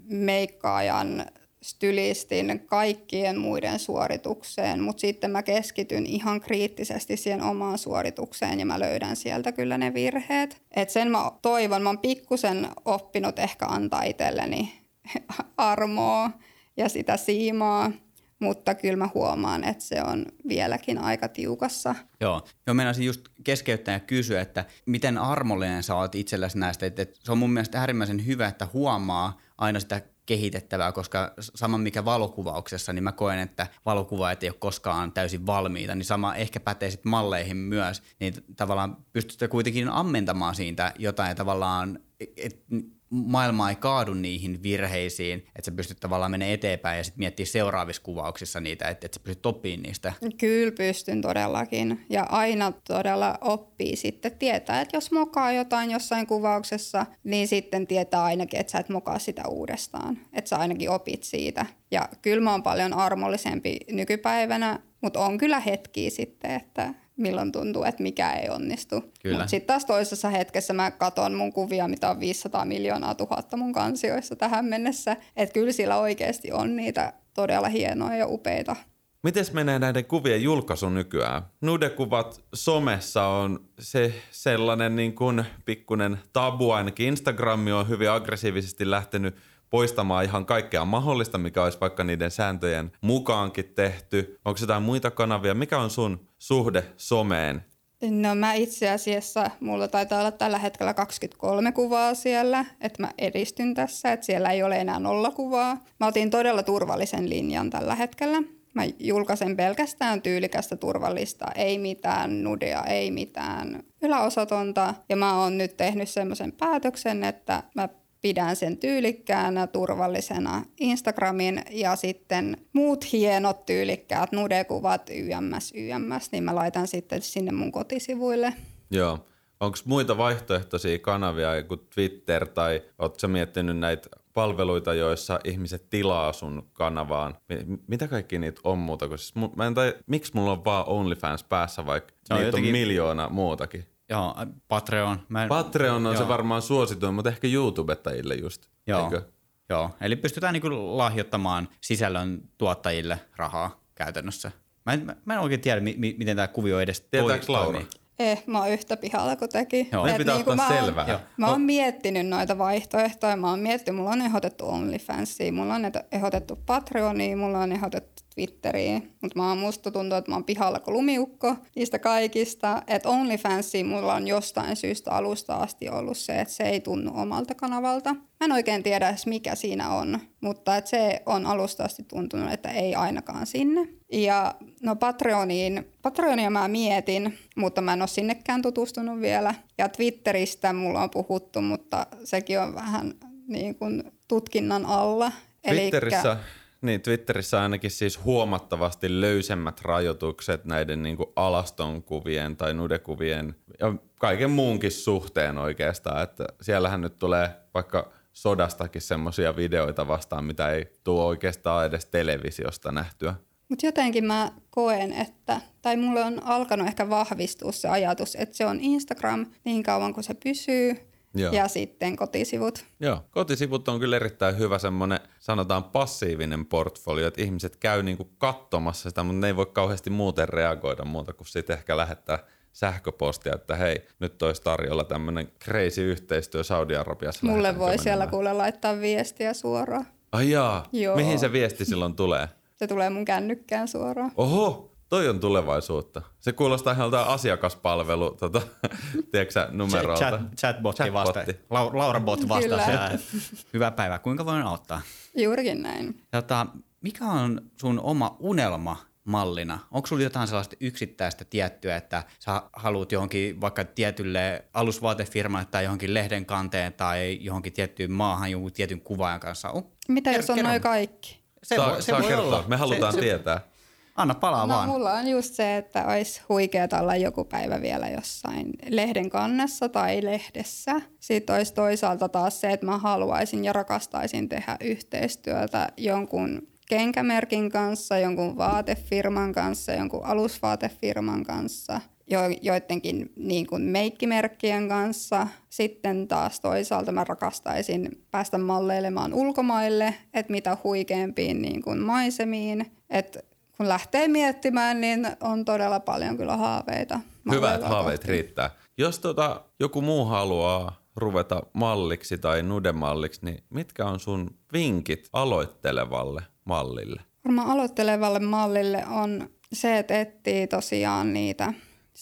[SPEAKER 2] meikkaajan, stylistin, kaikkien muiden suoritukseen, mutta sitten mä keskityn ihan kriittisesti siihen omaan suoritukseen ja mä löydän sieltä kyllä ne virheet. Et sen mä toivon, mä oon pikkusen oppinut ehkä antaa itselleni armoa ja sitä siimaa mutta kyllä mä huomaan, että se on vieläkin aika tiukassa.
[SPEAKER 3] Joo, Joo meinasin just keskeyttää ja kysyä, että miten armollinen sä oot itsellesi näistä, että, se on mun mielestä äärimmäisen hyvä, että huomaa aina sitä kehitettävää, koska sama mikä valokuvauksessa, niin mä koen, että valokuvaajat ei ole koskaan täysin valmiita, niin sama ehkä pätee sitten malleihin myös, niin tavallaan pystytte kuitenkin ammentamaan siitä jotain tavallaan, et, maailma ei kaadu niihin virheisiin, että sä pystyt tavallaan menemään eteenpäin ja sitten miettiä seuraavissa kuvauksissa niitä, että, että sä pystyt oppimaan niistä.
[SPEAKER 2] Kyllä pystyn todellakin. Ja aina todella oppii sitten tietää, että jos mokaa jotain jossain kuvauksessa, niin sitten tietää ainakin, että sä et mokaa sitä uudestaan. Että sä ainakin opit siitä. Ja kyllä mä oon paljon armollisempi nykypäivänä, mutta on kyllä hetkiä sitten, että milloin tuntuu, että mikä ei onnistu. Mutta sitten taas toisessa hetkessä mä katon mun kuvia, mitä on 500 miljoonaa tuhatta mun kansioissa tähän mennessä. Että kyllä sillä oikeasti on niitä todella hienoja ja upeita
[SPEAKER 1] Miten menee näiden kuvien julkaisu nykyään? Nudekuvat somessa on se sellainen niin kuin pikkunen tabu, ainakin Instagrami on hyvin aggressiivisesti lähtenyt poistamaan ihan kaikkea mahdollista, mikä olisi vaikka niiden sääntöjen mukaankin tehty. Onko jotain muita kanavia? Mikä on sun suhde someen?
[SPEAKER 2] No mä itse asiassa, mulla taitaa olla tällä hetkellä 23 kuvaa siellä, että mä edistyn tässä, että siellä ei ole enää nolla kuvaa. Mä otin todella turvallisen linjan tällä hetkellä. Mä julkaisen pelkästään tyylikästä turvallista, ei mitään nudea, ei mitään yläosatonta. Ja mä oon nyt tehnyt semmoisen päätöksen, että mä pidän sen tyylikkäänä, turvallisena Instagramin ja sitten muut hienot tyylikkäät nudekuvat YMS, YMS, niin mä laitan sitten sinne mun kotisivuille.
[SPEAKER 1] Joo. Onko muita vaihtoehtoisia kanavia kuin Twitter tai ootko miettinyt näitä palveluita, joissa ihmiset tilaa sun kanavaan? Mitä kaikki niitä on muuta? Kun siis, mä en tai, miksi mulla on vaan OnlyFans päässä, vaikka no, niitä jotenkin... on miljoona muutakin?
[SPEAKER 3] Joo, Patreon.
[SPEAKER 1] Mä en... Patreon on joo. se varmaan suosituin, mutta ehkä YouTubettajille just.
[SPEAKER 3] Joo, Eikö? joo. eli pystytään niin lahjoittamaan sisällön tuottajille rahaa käytännössä. Mä en, mä en oikein tiedä, mi- miten tämä kuvio edes
[SPEAKER 1] Tietääks Laura?
[SPEAKER 2] Eh, mä oon yhtä pihalla kuin teki.
[SPEAKER 1] Joo. Et pitää niin ottaa mä selvää. Oon,
[SPEAKER 2] mä oon miettinyt noita vaihtoehtoja. Mä oon miettinyt, mulla on ehdotettu OnlyFansia, mulla on ehdotettu Patreonia, mulla on ehdotettu Twitteriin, mutta mä musta tuntuu, että mä oon pihalla kuin lumiukko niistä kaikista. Että OnlyFansi mulla on jostain syystä alusta asti ollut se, että se ei tunnu omalta kanavalta. Mä en oikein tiedä edes mikä siinä on, mutta että se on alusta asti tuntunut, että ei ainakaan sinne. Ja no Patreoniin, Patreonia mä mietin, mutta mä en ole sinnekään tutustunut vielä. Ja Twitteristä mulla on puhuttu, mutta sekin on vähän niin kuin tutkinnan alla.
[SPEAKER 1] Twitterissä Elikkä, niin, Twitterissä ainakin siis huomattavasti löysemmät rajoitukset näiden niin kuin alastonkuvien tai nudekuvien ja kaiken muunkin suhteen oikeastaan. Että siellähän nyt tulee vaikka sodastakin semmoisia videoita vastaan, mitä ei tuo oikeastaan edes televisiosta nähtyä.
[SPEAKER 2] Mutta jotenkin mä koen, että, tai mulle on alkanut ehkä vahvistua se ajatus, että se on Instagram niin kauan kuin se pysyy, Joo. ja sitten kotisivut.
[SPEAKER 1] Joo, kotisivut on kyllä erittäin hyvä semmoinen, sanotaan passiivinen portfolio, että ihmiset käy niinku katsomassa sitä, mutta ne ei voi kauheasti muuten reagoida muuta kuin sitten ehkä lähettää sähköpostia, että hei, nyt olisi tarjolla tämmöinen crazy yhteistyö Saudi-Arabiassa.
[SPEAKER 2] Mulle voi siellä kuule laittaa viestiä suoraan.
[SPEAKER 1] Ai jaa, Joo. mihin se viesti silloin tulee?
[SPEAKER 2] Se tulee mun kännykkään suoraan.
[SPEAKER 1] Oho, Toi on tulevaisuutta. Se kuulostaa ihan asiakaspalvelu, tota, tiedätkö numerolta.
[SPEAKER 3] Chat, chatbotti chat vasta. Laura Bot vastaa Hyvää päivää. Kuinka voin auttaa?
[SPEAKER 2] Juurikin näin.
[SPEAKER 3] Tota, mikä on sun oma unelma mallina? Onko sulla jotain sellaista yksittäistä tiettyä, että sä haluat johonkin vaikka tietylle alusvaatefirmalle tai johonkin lehden kanteen tai johonkin tiettyyn maahan jonkun tietyn kuvaajan kanssa? On,
[SPEAKER 2] Mitä jos on noin kaikki?
[SPEAKER 1] Se saa, voi, se saa voi kertoa. Olla. Me halutaan se, tietää. Se,
[SPEAKER 3] Anna palaa
[SPEAKER 2] no,
[SPEAKER 3] vaan.
[SPEAKER 2] mulla on just se, että olisi huikea olla joku päivä vielä jossain lehden kannessa tai lehdessä. Sitten olisi toisaalta taas se, että mä haluaisin ja rakastaisin tehdä yhteistyötä jonkun kenkämerkin kanssa, jonkun vaatefirman kanssa, jonkun alusvaatefirman kanssa, jo, joidenkin niin kuin meikkimerkkien kanssa. Sitten taas toisaalta mä rakastaisin päästä malleilemaan ulkomaille, että mitä huikeampiin niin kuin maisemiin. Että kun lähtee miettimään, niin on todella paljon kyllä haaveita.
[SPEAKER 1] Hyvät haaveet kohti. riittää. Jos tota, joku muu haluaa ruveta malliksi tai nudemalliksi, niin mitkä on sun vinkit aloittelevalle mallille?
[SPEAKER 2] Varmaan aloittelevalle mallille on se, että etsii tosiaan niitä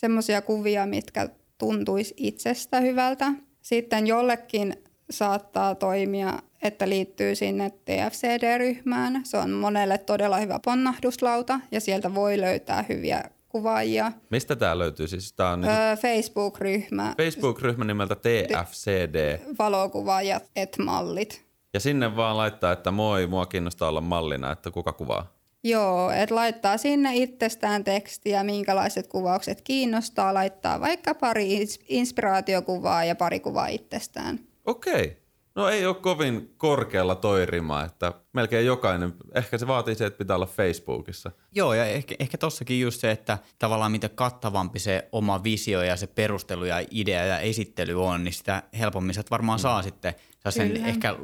[SPEAKER 2] semmoisia kuvia, mitkä tuntuisi itsestä hyvältä. Sitten jollekin saattaa toimia että liittyy sinne TFCD-ryhmään. Se on monelle todella hyvä ponnahduslauta ja sieltä voi löytää hyviä kuvaajia.
[SPEAKER 1] Mistä tämä löytyy? Siis tää on niinku
[SPEAKER 2] Öö, Facebook-ryhmä,
[SPEAKER 1] Facebook-ryhmä nimeltä TFCD.
[SPEAKER 2] valokuvaajat et mallit.
[SPEAKER 1] Ja sinne vaan laittaa, että moi, mua kiinnostaa olla mallina, että kuka kuvaa.
[SPEAKER 2] Joo, että laittaa sinne itsestään tekstiä, minkälaiset kuvaukset kiinnostaa, laittaa vaikka pari ins- inspiraatiokuvaa ja pari kuvaa itsestään.
[SPEAKER 1] Okei. No ei ole kovin korkealla toi rima, että melkein jokainen, ehkä se vaatii se, että pitää olla Facebookissa.
[SPEAKER 3] Joo, ja ehkä, ehkä tossakin just se, että tavallaan mitä kattavampi se oma visio ja se perustelu ja idea ja esittely on, niin sitä helpommin sä varmaan mm. saa sitten sen
[SPEAKER 2] Kyllä.
[SPEAKER 3] ehkä,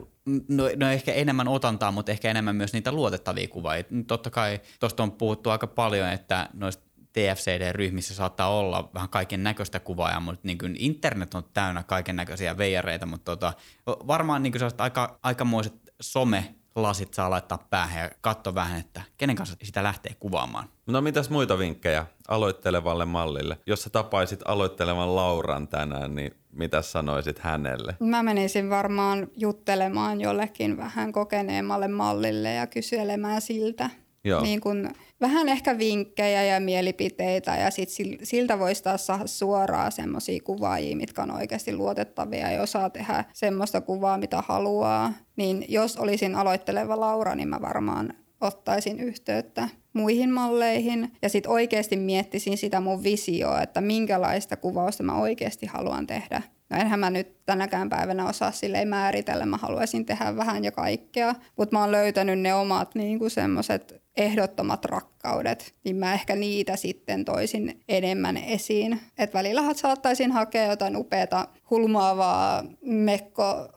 [SPEAKER 3] no, no ehkä enemmän otantaa, mutta ehkä enemmän myös niitä luotettavia kuvia. Totta kai tuosta on puhuttu aika paljon, että noista TFCD-ryhmissä saattaa olla vähän kaiken näköistä kuvaajaa, mutta niin kuin internet on täynnä kaiken näköisiä veijareita, mutta tota, varmaan niin kuin aika, aikamoiset some-lasit saa laittaa päähän ja katsoa vähän, että kenen kanssa sitä lähtee kuvaamaan.
[SPEAKER 1] No mitäs muita vinkkejä aloittelevalle mallille? Jos sä tapaisit aloittelevan Lauran tänään, niin mitä sanoisit hänelle?
[SPEAKER 2] Mä menisin varmaan juttelemaan jollekin vähän kokeneemmalle mallille ja kyselemään siltä.
[SPEAKER 1] Joo.
[SPEAKER 2] Niin kun, vähän ehkä vinkkejä ja mielipiteitä ja sit sil- siltä voisi taas saada suoraan semmoisia kuvaajia, mitkä on oikeasti luotettavia ja osaa tehdä semmoista kuvaa, mitä haluaa. Niin jos olisin aloitteleva Laura, niin mä varmaan ottaisin yhteyttä muihin malleihin ja sitten oikeasti miettisin sitä mun visioa, että minkälaista kuvausta mä oikeasti haluan tehdä. No enhän mä nyt tänäkään päivänä osaa silleen määritellä, mä haluaisin tehdä vähän jo kaikkea, mutta mä oon löytänyt ne omat niin semmoiset ehdottomat rakkaudet, niin mä ehkä niitä sitten toisin enemmän esiin. Et välillä saattaisin hakea jotain upeata hulmaavaa mekko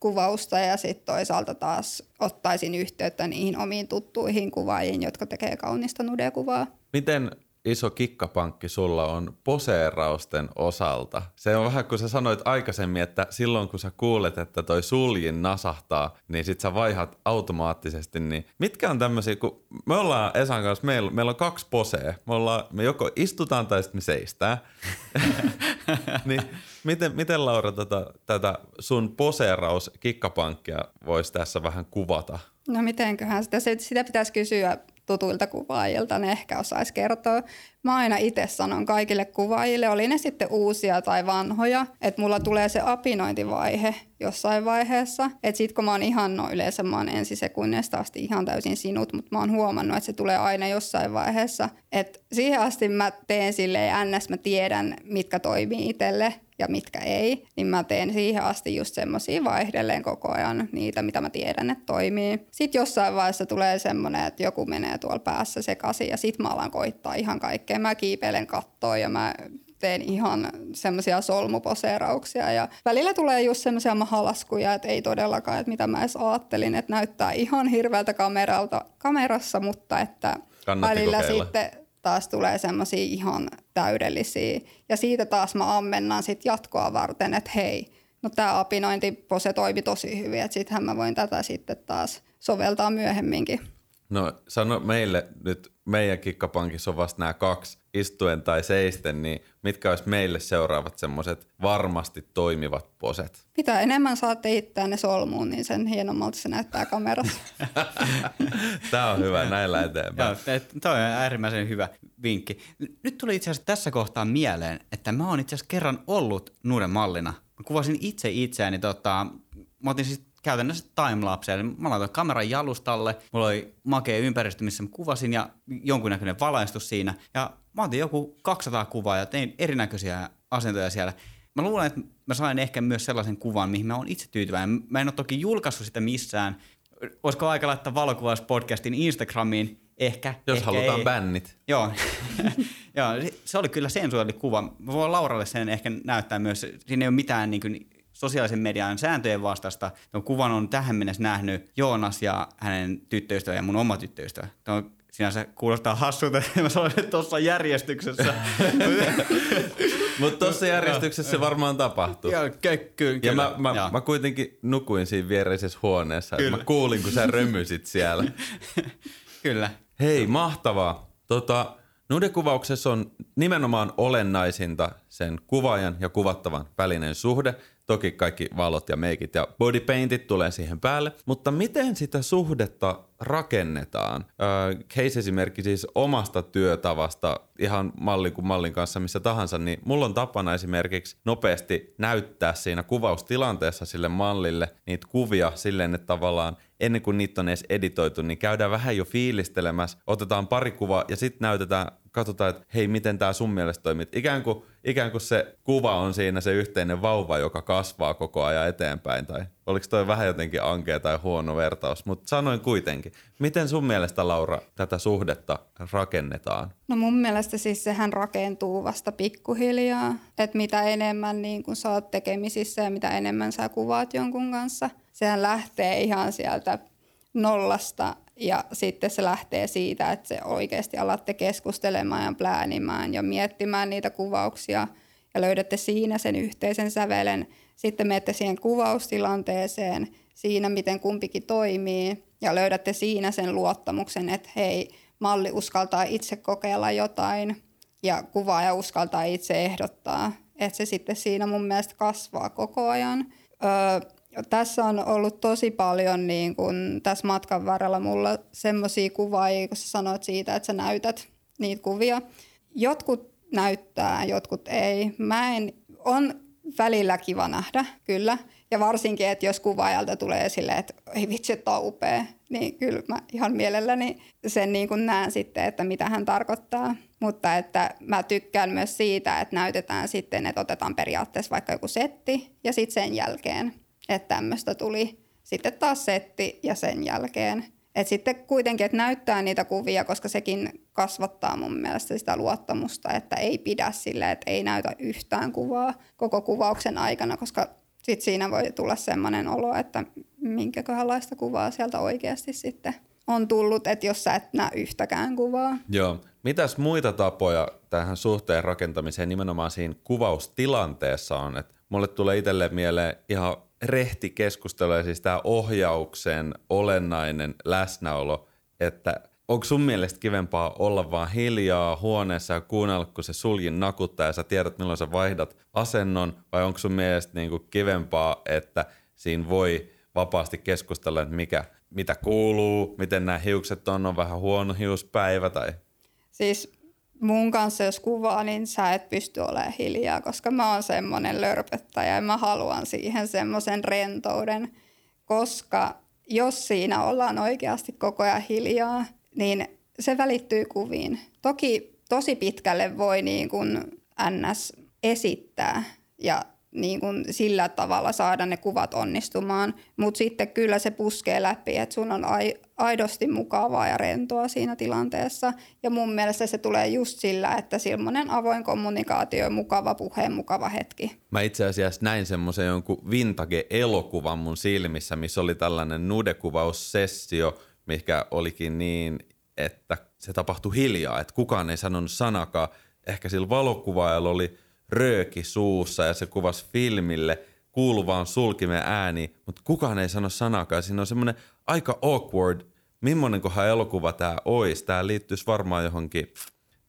[SPEAKER 2] kuvausta ja sitten toisaalta taas ottaisin yhteyttä niihin omiin tuttuihin kuvaajiin, jotka tekee kaunista nudekuvaa.
[SPEAKER 1] Miten iso kikkapankki sulla on poseerausten osalta? Se on vähän kuin sä sanoit aikaisemmin, että silloin kun sä kuulet, että toi suljin nasahtaa, niin sit sä vaihat automaattisesti. Niin mitkä on tämmöisiä, kun me ollaan Esan kanssa, meillä, meillä on kaksi posea. Me, ollaan, me joko istutaan tai sitten me seistään. niin miten, miten Laura tätä, tätä sun poseeraus kikkapankkia voisi tässä vähän kuvata?
[SPEAKER 2] No mitenköhän sitä, sitä pitäisi kysyä tutuilta kuvaajilta, ne ehkä osaisi kertoa. Mä aina itse sanon kaikille kuvaajille, oli ne sitten uusia tai vanhoja, että mulla tulee se apinointivaihe jossain vaiheessa. Että sit kun mä oon ihan, no yleensä mä oon ensisekunnista asti ihan täysin sinut, mutta mä oon huomannut, että se tulee aina jossain vaiheessa. Että siihen asti mä teen silleen ns. mä tiedän, mitkä toimii itselle ja mitkä ei, niin mä teen siihen asti just semmoisia vaihdelleen koko ajan niitä, mitä mä tiedän, että toimii. Sitten jossain vaiheessa tulee semmoinen, että joku menee tuolla päässä sekaisin ja sit mä alan koittaa ihan kaikkea. Mä kiipeilen kattoon ja mä teen ihan semmoisia solmuposeerauksia ja välillä tulee just semmoisia mahalaskuja, että ei todellakaan, että mitä mä edes ajattelin, että näyttää ihan hirveältä kameralta, kamerassa, mutta että
[SPEAKER 1] Kannatti
[SPEAKER 2] välillä
[SPEAKER 1] kokeilla.
[SPEAKER 2] sitten taas tulee semmoisia ihan täydellisiä. Ja siitä taas mä ammennan sit jatkoa varten, että hei, no tämä apinointipose toimi tosi hyvin, että sittenhän mä voin tätä sitten taas soveltaa myöhemminkin.
[SPEAKER 1] No sano meille nyt, meidän kikkapankissa on vasta nämä kaksi, istuen tai seisten, niin mitkä olisi meille seuraavat semmoiset varmasti toimivat poset?
[SPEAKER 2] Mitä enemmän saatte itseänne solmuun, niin sen hienommalta se näyttää kamerassa.
[SPEAKER 1] Tämä on hyvä, näillä eteenpäin.
[SPEAKER 3] Joo, toi on äärimmäisen hyvä vinkki. Nyt tuli itse asiassa tässä kohtaa mieleen, että mä oon itse asiassa kerran ollut nuuden mallina. Mä kuvasin itse itseäni, tota, mä otin siis käytännössä timelapse, eli mä laitoin kameran jalustalle, mulla oli makea ympäristö, missä mä kuvasin ja jonkunnäköinen valaistus siinä. Ja mä otin joku 200 kuvaa ja tein erinäköisiä asentoja siellä. Mä luulen, että mä sain ehkä myös sellaisen kuvan, mihin mä oon itse tyytyväinen. Mä en ole toki julkaissut sitä missään. Olisiko aika laittaa valokuvauspodcastin Instagramiin? Ehkä.
[SPEAKER 1] Jos
[SPEAKER 3] ehkä
[SPEAKER 1] halutaan
[SPEAKER 3] ei.
[SPEAKER 1] bännit.
[SPEAKER 3] Joo. Joo, se- oli kyllä sensuaalikuva. Mä voin Lauralle sen ehkä näyttää myös. Siinä ei ole mitään niin kuin, sosiaalisen median sääntöjen vastasta. Tuon kuvan on tähän mennessä nähnyt Joonas ja hänen tyttöystävä ja mun oma tyttöystävä. Tuo sinänsä kuulostaa hassulta, että mä sanoin, että tuossa järjestyksessä.
[SPEAKER 1] Mutta tuossa järjestyksessä se varmaan tapahtuu.
[SPEAKER 3] Joo, ky- ky-
[SPEAKER 1] Ja mä, mä,
[SPEAKER 3] Joo.
[SPEAKER 1] mä kuitenkin nukuin siinä viereisessä huoneessa.
[SPEAKER 3] Kyllä.
[SPEAKER 1] Mä kuulin, kun sä römysit siellä.
[SPEAKER 3] Kyllä.
[SPEAKER 1] Hei, mahtavaa. Tota, Nudekuvauksessa on nimenomaan olennaisinta sen kuvaajan ja kuvattavan välinen suhde. Toki kaikki valot ja meikit ja bodypaintit tulee siihen päälle, mutta miten sitä suhdetta rakennetaan? Öö, case-esimerkki siis omasta työtavasta, ihan mallin kuin mallin kanssa missä tahansa, niin mulla on tapana esimerkiksi nopeasti näyttää siinä kuvaustilanteessa sille mallille niitä kuvia silleen, että tavallaan ennen kuin niitä on edes editoitu, niin käydään vähän jo fiilistelemässä, otetaan pari kuvaa ja sitten näytetään, katsotaan, että hei, miten tämä sun mielestä toimii. Ikään kuin, ikään kuin se kuva on siinä se yhteinen vauva, joka kasvaa koko ajan eteenpäin. Tai oliko toi vähän jotenkin ankea tai huono vertaus, mutta sanoin kuitenkin. Miten sun mielestä, Laura, tätä suhdetta rakennetaan?
[SPEAKER 2] No mun mielestä siis sehän rakentuu vasta pikkuhiljaa, että mitä enemmän niin kun sä oot tekemisissä ja mitä enemmän sä kuvaat jonkun kanssa, sehän lähtee ihan sieltä nollasta ja sitten se lähtee siitä, että se oikeasti alatte keskustelemaan ja pläänimään ja miettimään niitä kuvauksia ja löydätte siinä sen yhteisen sävelen. Sitten menette siihen kuvaustilanteeseen, siinä miten kumpikin toimii ja löydätte siinä sen luottamuksen, että hei, malli uskaltaa itse kokeilla jotain ja kuvaaja uskaltaa itse ehdottaa. Että se sitten siinä mun mielestä kasvaa koko ajan. Öö, tässä on ollut tosi paljon niin kun tässä matkan varrella mulla semmoisia kuvaajia, kun sä sanoit siitä, että sä näytät niitä kuvia. Jotkut näyttää, jotkut ei. Mä en, on välillä kiva nähdä, kyllä. Ja varsinkin, että jos kuvaajalta tulee silleen, että ei vitsi, että on upea, niin kyllä mä ihan mielelläni sen niin kuin näen sitten, että mitä hän tarkoittaa. Mutta että mä tykkään myös siitä, että näytetään sitten, että otetaan periaatteessa vaikka joku setti ja sitten sen jälkeen että tämmöistä tuli. Sitten taas setti ja sen jälkeen. Et sitten kuitenkin, että näyttää niitä kuvia, koska sekin kasvattaa mun mielestä sitä luottamusta, että ei pidä sille, että ei näytä yhtään kuvaa koko kuvauksen aikana, koska sitten siinä voi tulla semmoinen olo, että minkäköhänlaista kuvaa sieltä oikeasti sitten on tullut, että jos sä et näe yhtäkään kuvaa.
[SPEAKER 1] Joo. Mitäs muita tapoja tähän suhteen rakentamiseen nimenomaan siinä kuvaustilanteessa on? Et mulle tulee itselle mieleen ihan rehti keskustelu ja siis tämä ohjauksen olennainen läsnäolo, että onko sun mielestä kivempaa olla vaan hiljaa huoneessa ja kuunnella, kun se suljin nakuttaa ja sä tiedät, milloin sä vaihdat asennon, vai onko sun mielestä niinku kivempaa, että siinä voi vapaasti keskustella, että mikä, mitä kuuluu, miten nämä hiukset on, on vähän huono hiuspäivä tai...
[SPEAKER 2] Siis mun kanssa jos kuvaa, niin sä et pysty olemaan hiljaa, koska mä oon semmoinen lörpöttäjä ja mä haluan siihen semmoisen rentouden, koska jos siinä ollaan oikeasti koko ajan hiljaa, niin se välittyy kuviin. Toki tosi pitkälle voi niin kuin NS esittää ja niin kuin sillä tavalla saada ne kuvat onnistumaan, mutta sitten kyllä se puskee läpi, että sun on aidosti mukavaa ja rentoa siinä tilanteessa. Ja mun mielestä se tulee just sillä, että semmoinen avoin kommunikaatio, mukava puhe, mukava hetki.
[SPEAKER 1] Mä itse asiassa näin semmoisen jonkun vintage-elokuvan mun silmissä, missä oli tällainen nudekuvaussessio, mikä olikin niin, että se tapahtui hiljaa, että kukaan ei sanonut sanakaan. Ehkä sillä valokuvaajalla oli rööki suussa ja se kuvasi filmille kuuluvaan sulkimen ääni, mutta kukaan ei sano sanakaan. Siinä on semmoinen aika awkward, kohan elokuva tämä olisi. Tämä liittyisi varmaan johonkin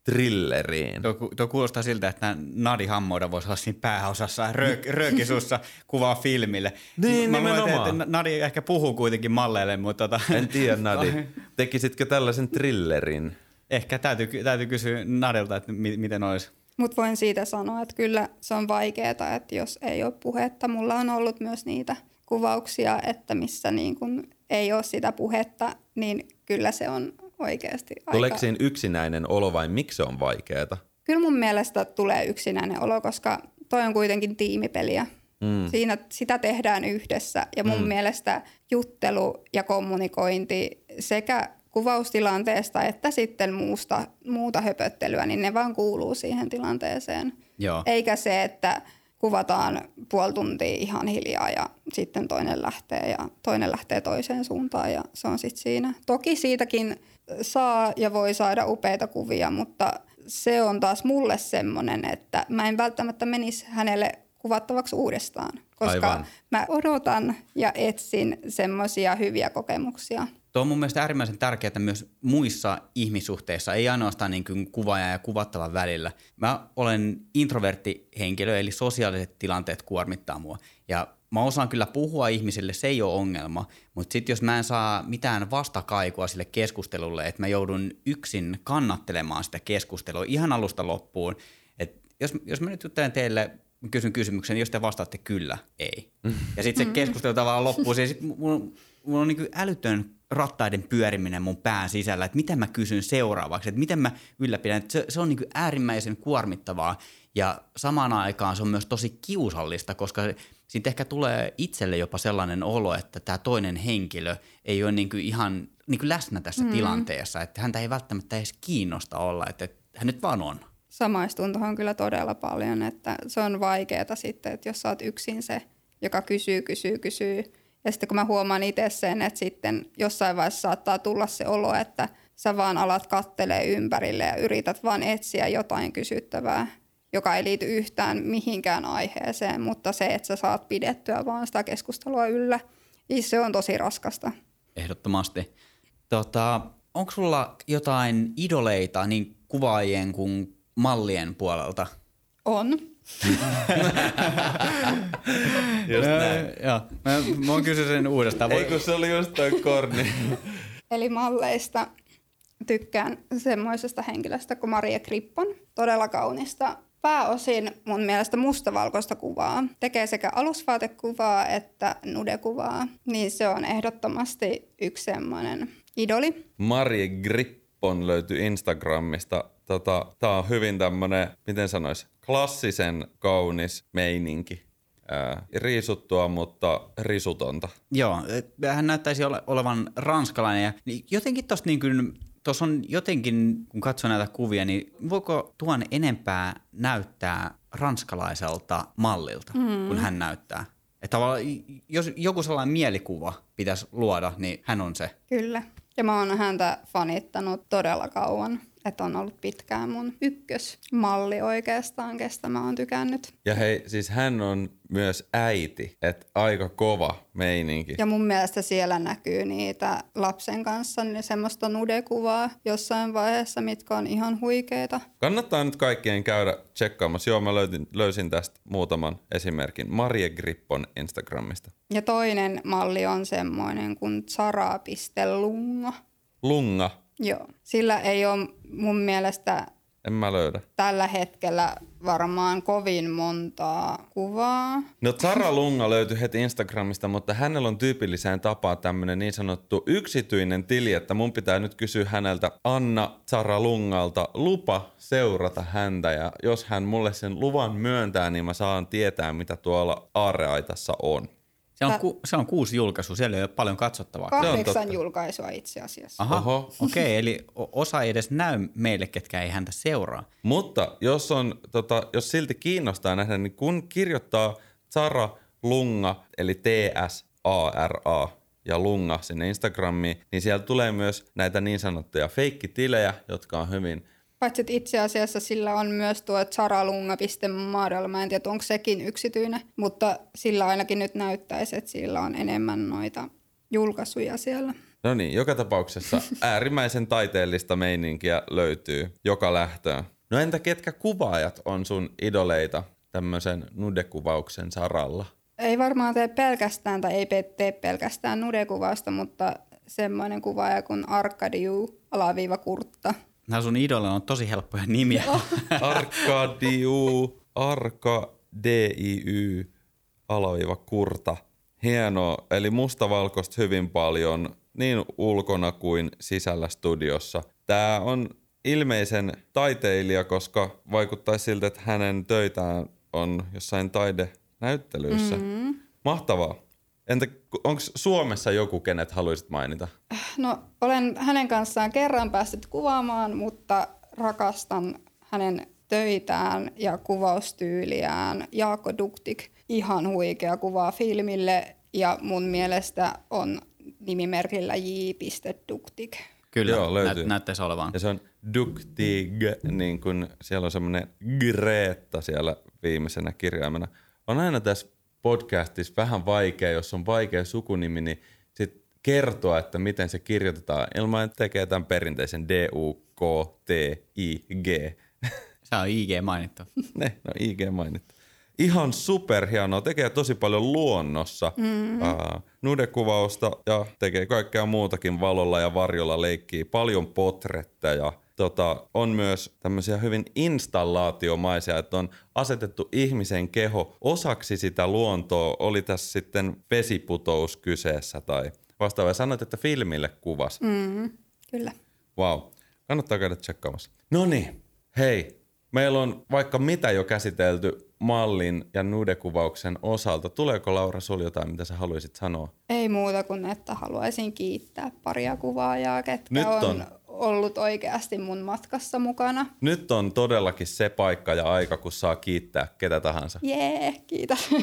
[SPEAKER 1] thrilleriin.
[SPEAKER 3] Tuo, tuo kuulostaa siltä, että Nadi Hammoda voisi olla siinä pääosassa röök, röökisussa kuvaa filmille.
[SPEAKER 1] Niin,
[SPEAKER 3] Mä
[SPEAKER 1] nimenomaan.
[SPEAKER 3] että Nadi ehkä puhuu kuitenkin malleille, mutta... Tota...
[SPEAKER 1] En tiedä, Nadi. Tekisitkö tällaisen thrillerin?
[SPEAKER 3] Ehkä täytyy, täytyy kysyä Nadilta, että mi- miten olisi.
[SPEAKER 2] Mutta voin siitä sanoa, että kyllä se on vaikeaa, että jos ei ole puhetta. Mulla on ollut myös niitä kuvauksia, että missä niin kun ei ole sitä puhetta, niin kyllä se on oikeasti aika...
[SPEAKER 1] Tuleeko siinä yksinäinen olo vai miksi se on vaikeaa?
[SPEAKER 2] Kyllä mun mielestä tulee yksinäinen olo, koska toi on kuitenkin tiimipeliä. Mm. Siinä sitä tehdään yhdessä ja mun mm. mielestä juttelu ja kommunikointi sekä kuvaustilanteesta että sitten muusta, muuta höpöttelyä, niin ne vaan kuuluu siihen tilanteeseen.
[SPEAKER 3] Joo.
[SPEAKER 2] Eikä se, että kuvataan puoli tuntia ihan hiljaa ja sitten toinen lähtee ja toinen lähtee toiseen suuntaan ja se on sitten siinä. Toki siitäkin saa ja voi saada upeita kuvia, mutta se on taas mulle semmoinen, että mä en välttämättä menisi hänelle kuvattavaksi uudestaan, koska Aivan. mä odotan ja etsin semmoisia hyviä kokemuksia.
[SPEAKER 3] Tuo on mun mielestä äärimmäisen tärkeää myös muissa ihmissuhteissa, ei ainoastaan niin kuin kuvaaja ja kuvattavan välillä. Mä olen introvertti henkilö, eli sosiaaliset tilanteet kuormittaa mua. Ja mä osaan kyllä puhua ihmisille, se ei ole ongelma, mutta sitten jos mä en saa mitään vastakaikua sille keskustelulle, että mä joudun yksin kannattelemaan sitä keskustelua ihan alusta loppuun, että jos, jos mä nyt juttelen teille kysyn kysymyksen, niin jos te vastaatte kyllä, ei. Ja sitten se keskustelu tavallaan loppuu. Ja sitten mulla, mulla on niin älytön rattaiden pyöriminen mun pään sisällä, että miten mä kysyn seuraavaksi, että miten mä ylläpidän. Se, se on niin äärimmäisen kuormittavaa ja samaan aikaan se on myös tosi kiusallista, koska siitä ehkä tulee itselle jopa sellainen olo, että tämä toinen henkilö ei ole niin ihan niin läsnä tässä mm. tilanteessa, että häntä ei välttämättä edes kiinnosta olla, että, että hän nyt vaan on
[SPEAKER 2] samaistunto on kyllä todella paljon, että se on vaikeaa sitten, että jos sä oot yksin se, joka kysyy, kysyy, kysyy. Ja sitten kun mä huomaan itse sen, että sitten jossain vaiheessa saattaa tulla se olo, että sä vaan alat kattelee ympärille ja yrität vaan etsiä jotain kysyttävää, joka ei liity yhtään mihinkään aiheeseen, mutta se, että sä saat pidettyä vaan sitä keskustelua yllä, niin se on tosi raskasta.
[SPEAKER 3] Ehdottomasti. Tota, onko sulla jotain idoleita niin kuvaajien kuin mallien puolelta?
[SPEAKER 2] On.
[SPEAKER 3] just näin. Joo. Mä, mä oon kysy sen uudestaan.
[SPEAKER 1] Ei kun se oli just toi korni.
[SPEAKER 2] Eli malleista tykkään semmoisesta henkilöstä kuin Maria Krippon. Todella kaunista pääosin mun mielestä mustavalkoista kuvaa. Tekee sekä alusvaatekuvaa että nudekuvaa. Niin se on ehdottomasti yksi semmoinen idoli.
[SPEAKER 1] Maria Grippon löytyy Instagramista tota, tää on hyvin tämmönen, miten sanois, klassisen kaunis meininki. Ää, riisuttua, mutta risutonta.
[SPEAKER 3] Joo, hän näyttäisi ole, olevan ranskalainen ja niin jotenkin tosta niin kuin Tuossa on jotenkin, kun katsoo näitä kuvia, niin voiko tuon enempää näyttää ranskalaiselta mallilta, mm. kun hän näyttää? Että jos joku sellainen mielikuva pitäisi luoda, niin hän on se.
[SPEAKER 2] Kyllä. Ja mä oon häntä fanittanut todella kauan että on ollut pitkään mun ykkösmalli oikeastaan, kestä mä oon tykännyt.
[SPEAKER 1] Ja hei, siis hän on myös äiti, että aika kova meininki.
[SPEAKER 2] Ja mun mielestä siellä näkyy niitä lapsen kanssa niin semmoista nudekuvaa jossain vaiheessa, mitkä on ihan huikeita.
[SPEAKER 1] Kannattaa nyt kaikkien käydä tsekkaamassa. Joo, mä löytin, löysin tästä muutaman esimerkin. Marie Grippon Instagramista.
[SPEAKER 2] Ja toinen malli on semmoinen kuin zara.lunga.
[SPEAKER 1] Lunga?
[SPEAKER 2] Joo. Sillä ei ole mun mielestä
[SPEAKER 1] en mä löydä.
[SPEAKER 2] Tällä hetkellä varmaan kovin montaa kuvaa.
[SPEAKER 1] No Zara Lunga löytyi heti Instagramista, mutta hänellä on tyypilliseen tapaan tämmöinen niin sanottu yksityinen tili, että mun pitää nyt kysyä häneltä Anna Zara Lungalta lupa seurata häntä ja jos hän mulle sen luvan myöntää, niin mä saan tietää, mitä tuolla aareaitassa on.
[SPEAKER 3] Se on, ku, se on kuusi julkaisua, siellä ei ole paljon katsottavaa.
[SPEAKER 2] Kahdeksan julkaisua itse asiassa.
[SPEAKER 3] Aha, okei, okay, eli osa ei edes näy meille, ketkä ei häntä seuraa.
[SPEAKER 1] Mutta jos, on, tota, jos silti kiinnostaa nähdä, niin kun kirjoittaa Zara Lunga, eli T-S-A-R-A, ja Lunga sinne Instagramiin, niin siellä tulee myös näitä niin sanottuja feikkitilejä, jotka on hyvin –
[SPEAKER 2] Paitsi että itse asiassa sillä on myös tuo zaralunga.model, mä en tiedä onko sekin yksityinen, mutta sillä ainakin nyt näyttäisi, että sillä on enemmän noita julkaisuja siellä.
[SPEAKER 1] No niin, joka tapauksessa äärimmäisen taiteellista meininkiä löytyy joka lähtöön. No entä ketkä kuvaajat on sun idoleita tämmöisen nudekuvauksen saralla?
[SPEAKER 2] Ei varmaan tee pelkästään tai ei tee pelkästään nudekuvausta, mutta semmoinen kuvaaja kuin Arkadiu alaviiva Kurtta –
[SPEAKER 3] Nämä sun idolle on tosi helppoja nimiä.
[SPEAKER 1] Arkadiu, Arka, D-I-Y, alaviiva Kurta. Hienoa, eli mustavalkoista hyvin paljon niin ulkona kuin sisällä studiossa. Tämä on ilmeisen taiteilija, koska vaikuttaa siltä, että hänen töitään on jossain taidenäyttelyissä. Mm-hmm. Mahtavaa. Entä onko Suomessa joku, kenet haluaisit mainita?
[SPEAKER 2] No, olen hänen kanssaan kerran päässyt kuvaamaan, mutta rakastan hänen töitään ja kuvaustyyliään. Jaakko Duktik, ihan huikea kuvaa filmille ja mun mielestä on nimimerkillä j.duktik.
[SPEAKER 3] Kyllä, Joo, löytyy. Nä- näyttäisi olevan.
[SPEAKER 1] Ja se on Duktig, niin kun siellä on semmoinen Greta siellä viimeisenä kirjaimena. On aina tässä podcastissa vähän vaikea, jos on vaikea sukunimi, niin sit kertoa, että miten se kirjoitetaan ilman, että tekee tämän perinteisen D-U-K-T-I-G.
[SPEAKER 3] Se on IG mainittu.
[SPEAKER 1] ne, no IG mainittu. Ihan superhienoa, tekee tosi paljon luonnossa mm. uh, nudekuvausta ja tekee kaikkea muutakin valolla ja varjolla leikkii. Paljon potretteja tota, on myös tämmöisiä hyvin installaatiomaisia, että on asetettu ihmisen keho osaksi sitä luontoa, oli tässä sitten vesiputous kyseessä tai vastaava. Sanoit, että filmille kuvas.
[SPEAKER 2] Mm, kyllä.
[SPEAKER 1] Wow, kannattaa käydä tsekkaamassa. No niin, hei, meillä on vaikka mitä jo käsitelty mallin ja nudekuvauksen osalta. Tuleeko Laura sul jotain, mitä sä haluaisit sanoa?
[SPEAKER 2] Ei muuta kuin, että haluaisin kiittää paria kuvaajaa, ketkä
[SPEAKER 1] Nyt on.
[SPEAKER 2] on ollut oikeasti mun matkassa mukana.
[SPEAKER 1] Nyt on todellakin se paikka ja aika, kun saa kiittää ketä tahansa.
[SPEAKER 2] Jee, kiitos.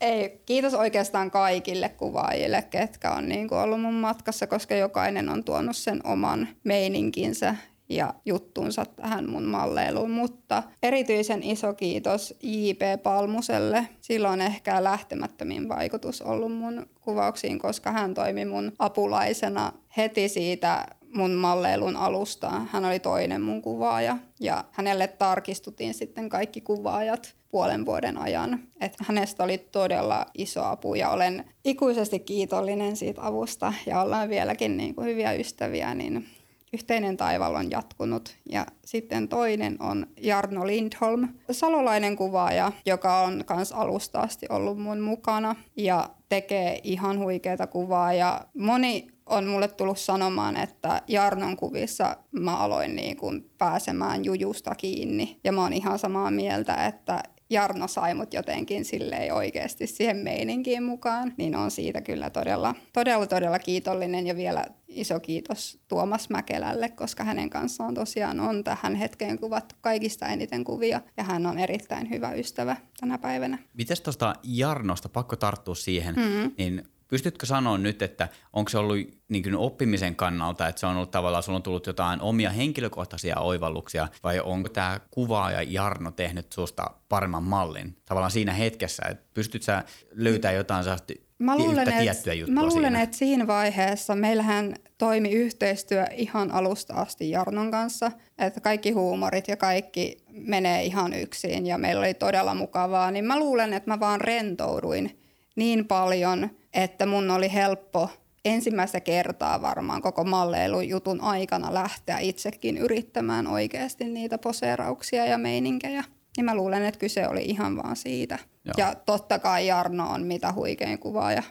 [SPEAKER 2] Ei, kiitos oikeastaan kaikille kuvaajille, ketkä on niin kuin ollut mun matkassa, koska jokainen on tuonut sen oman meininkinsä ja juttunsa tähän mun malleiluun, mutta erityisen iso kiitos J.P. Palmuselle. Sillä on ehkä lähtemättömin vaikutus ollut mun kuvauksiin, koska hän toimi mun apulaisena heti siitä mun malleilun alusta. Hän oli toinen mun kuvaaja ja hänelle tarkistutin sitten kaikki kuvaajat puolen vuoden ajan. Et hänestä oli todella iso apu ja olen ikuisesti kiitollinen siitä avusta ja ollaan vieläkin niin kuin hyviä ystäviä, niin yhteinen taival on jatkunut. Ja sitten toinen on Jarno Lindholm, salolainen kuvaaja, joka on kans alusta asti ollut mun mukana ja tekee ihan huikeita kuvaa. Ja moni on mulle tullut sanomaan, että Jarnon kuvissa mä aloin niin kuin pääsemään jujusta kiinni. Ja mä oon ihan samaa mieltä, että Jarno sai mut jotenkin silleen oikeasti siihen meininkiin mukaan, niin on siitä kyllä todella, todella, todella kiitollinen ja vielä iso kiitos Tuomas Mäkelälle, koska hänen kanssaan tosiaan on tähän hetkeen kuvattu kaikista eniten kuvia ja hän on erittäin hyvä ystävä tänä päivänä.
[SPEAKER 3] Mites tuosta Jarnosta, pakko tarttua siihen, mm-hmm. niin pystytkö sanoa nyt, että onko se ollut niin kuin oppimisen kannalta, että se on ollut tavallaan, sulla on tullut jotain omia henkilökohtaisia oivalluksia, vai onko tämä kuvaaja Jarno tehnyt susta paremman mallin tavallaan siinä hetkessä, että pystyt sä löytämään jotain sellaista
[SPEAKER 2] Mä luulen,
[SPEAKER 3] yhtä
[SPEAKER 2] et,
[SPEAKER 3] tiettyä juttua
[SPEAKER 2] mä luulen
[SPEAKER 3] siinä?
[SPEAKER 2] että siinä vaiheessa meillähän toimi yhteistyö ihan alusta asti Jarnon kanssa, että kaikki huumorit ja kaikki menee ihan yksin ja meillä oli todella mukavaa, niin mä luulen, että mä vaan rentouduin niin paljon, että mun oli helppo ensimmäistä kertaa varmaan koko malleilujutun aikana lähteä itsekin yrittämään oikeasti niitä poseerauksia ja meininkejä. Niin mä luulen, että kyse oli ihan vaan siitä.
[SPEAKER 3] Joo.
[SPEAKER 2] Ja totta kai Jarno on mitä huikein kuvaaja.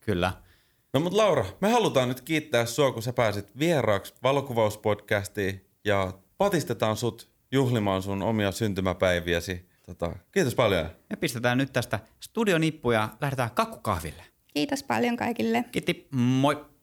[SPEAKER 3] Kyllä.
[SPEAKER 1] No mut Laura, me halutaan nyt kiittää sua, kun sä pääsit vieraaksi valokuvauspodcastiin ja patistetaan sut juhlimaan sun omia syntymäpäiviäsi. Tota, kiitos paljon.
[SPEAKER 3] Me pistetään nyt tästä studionippu ja lähdetään kakkukahville.
[SPEAKER 2] Kiitos paljon kaikille.
[SPEAKER 3] Kiitti, moi!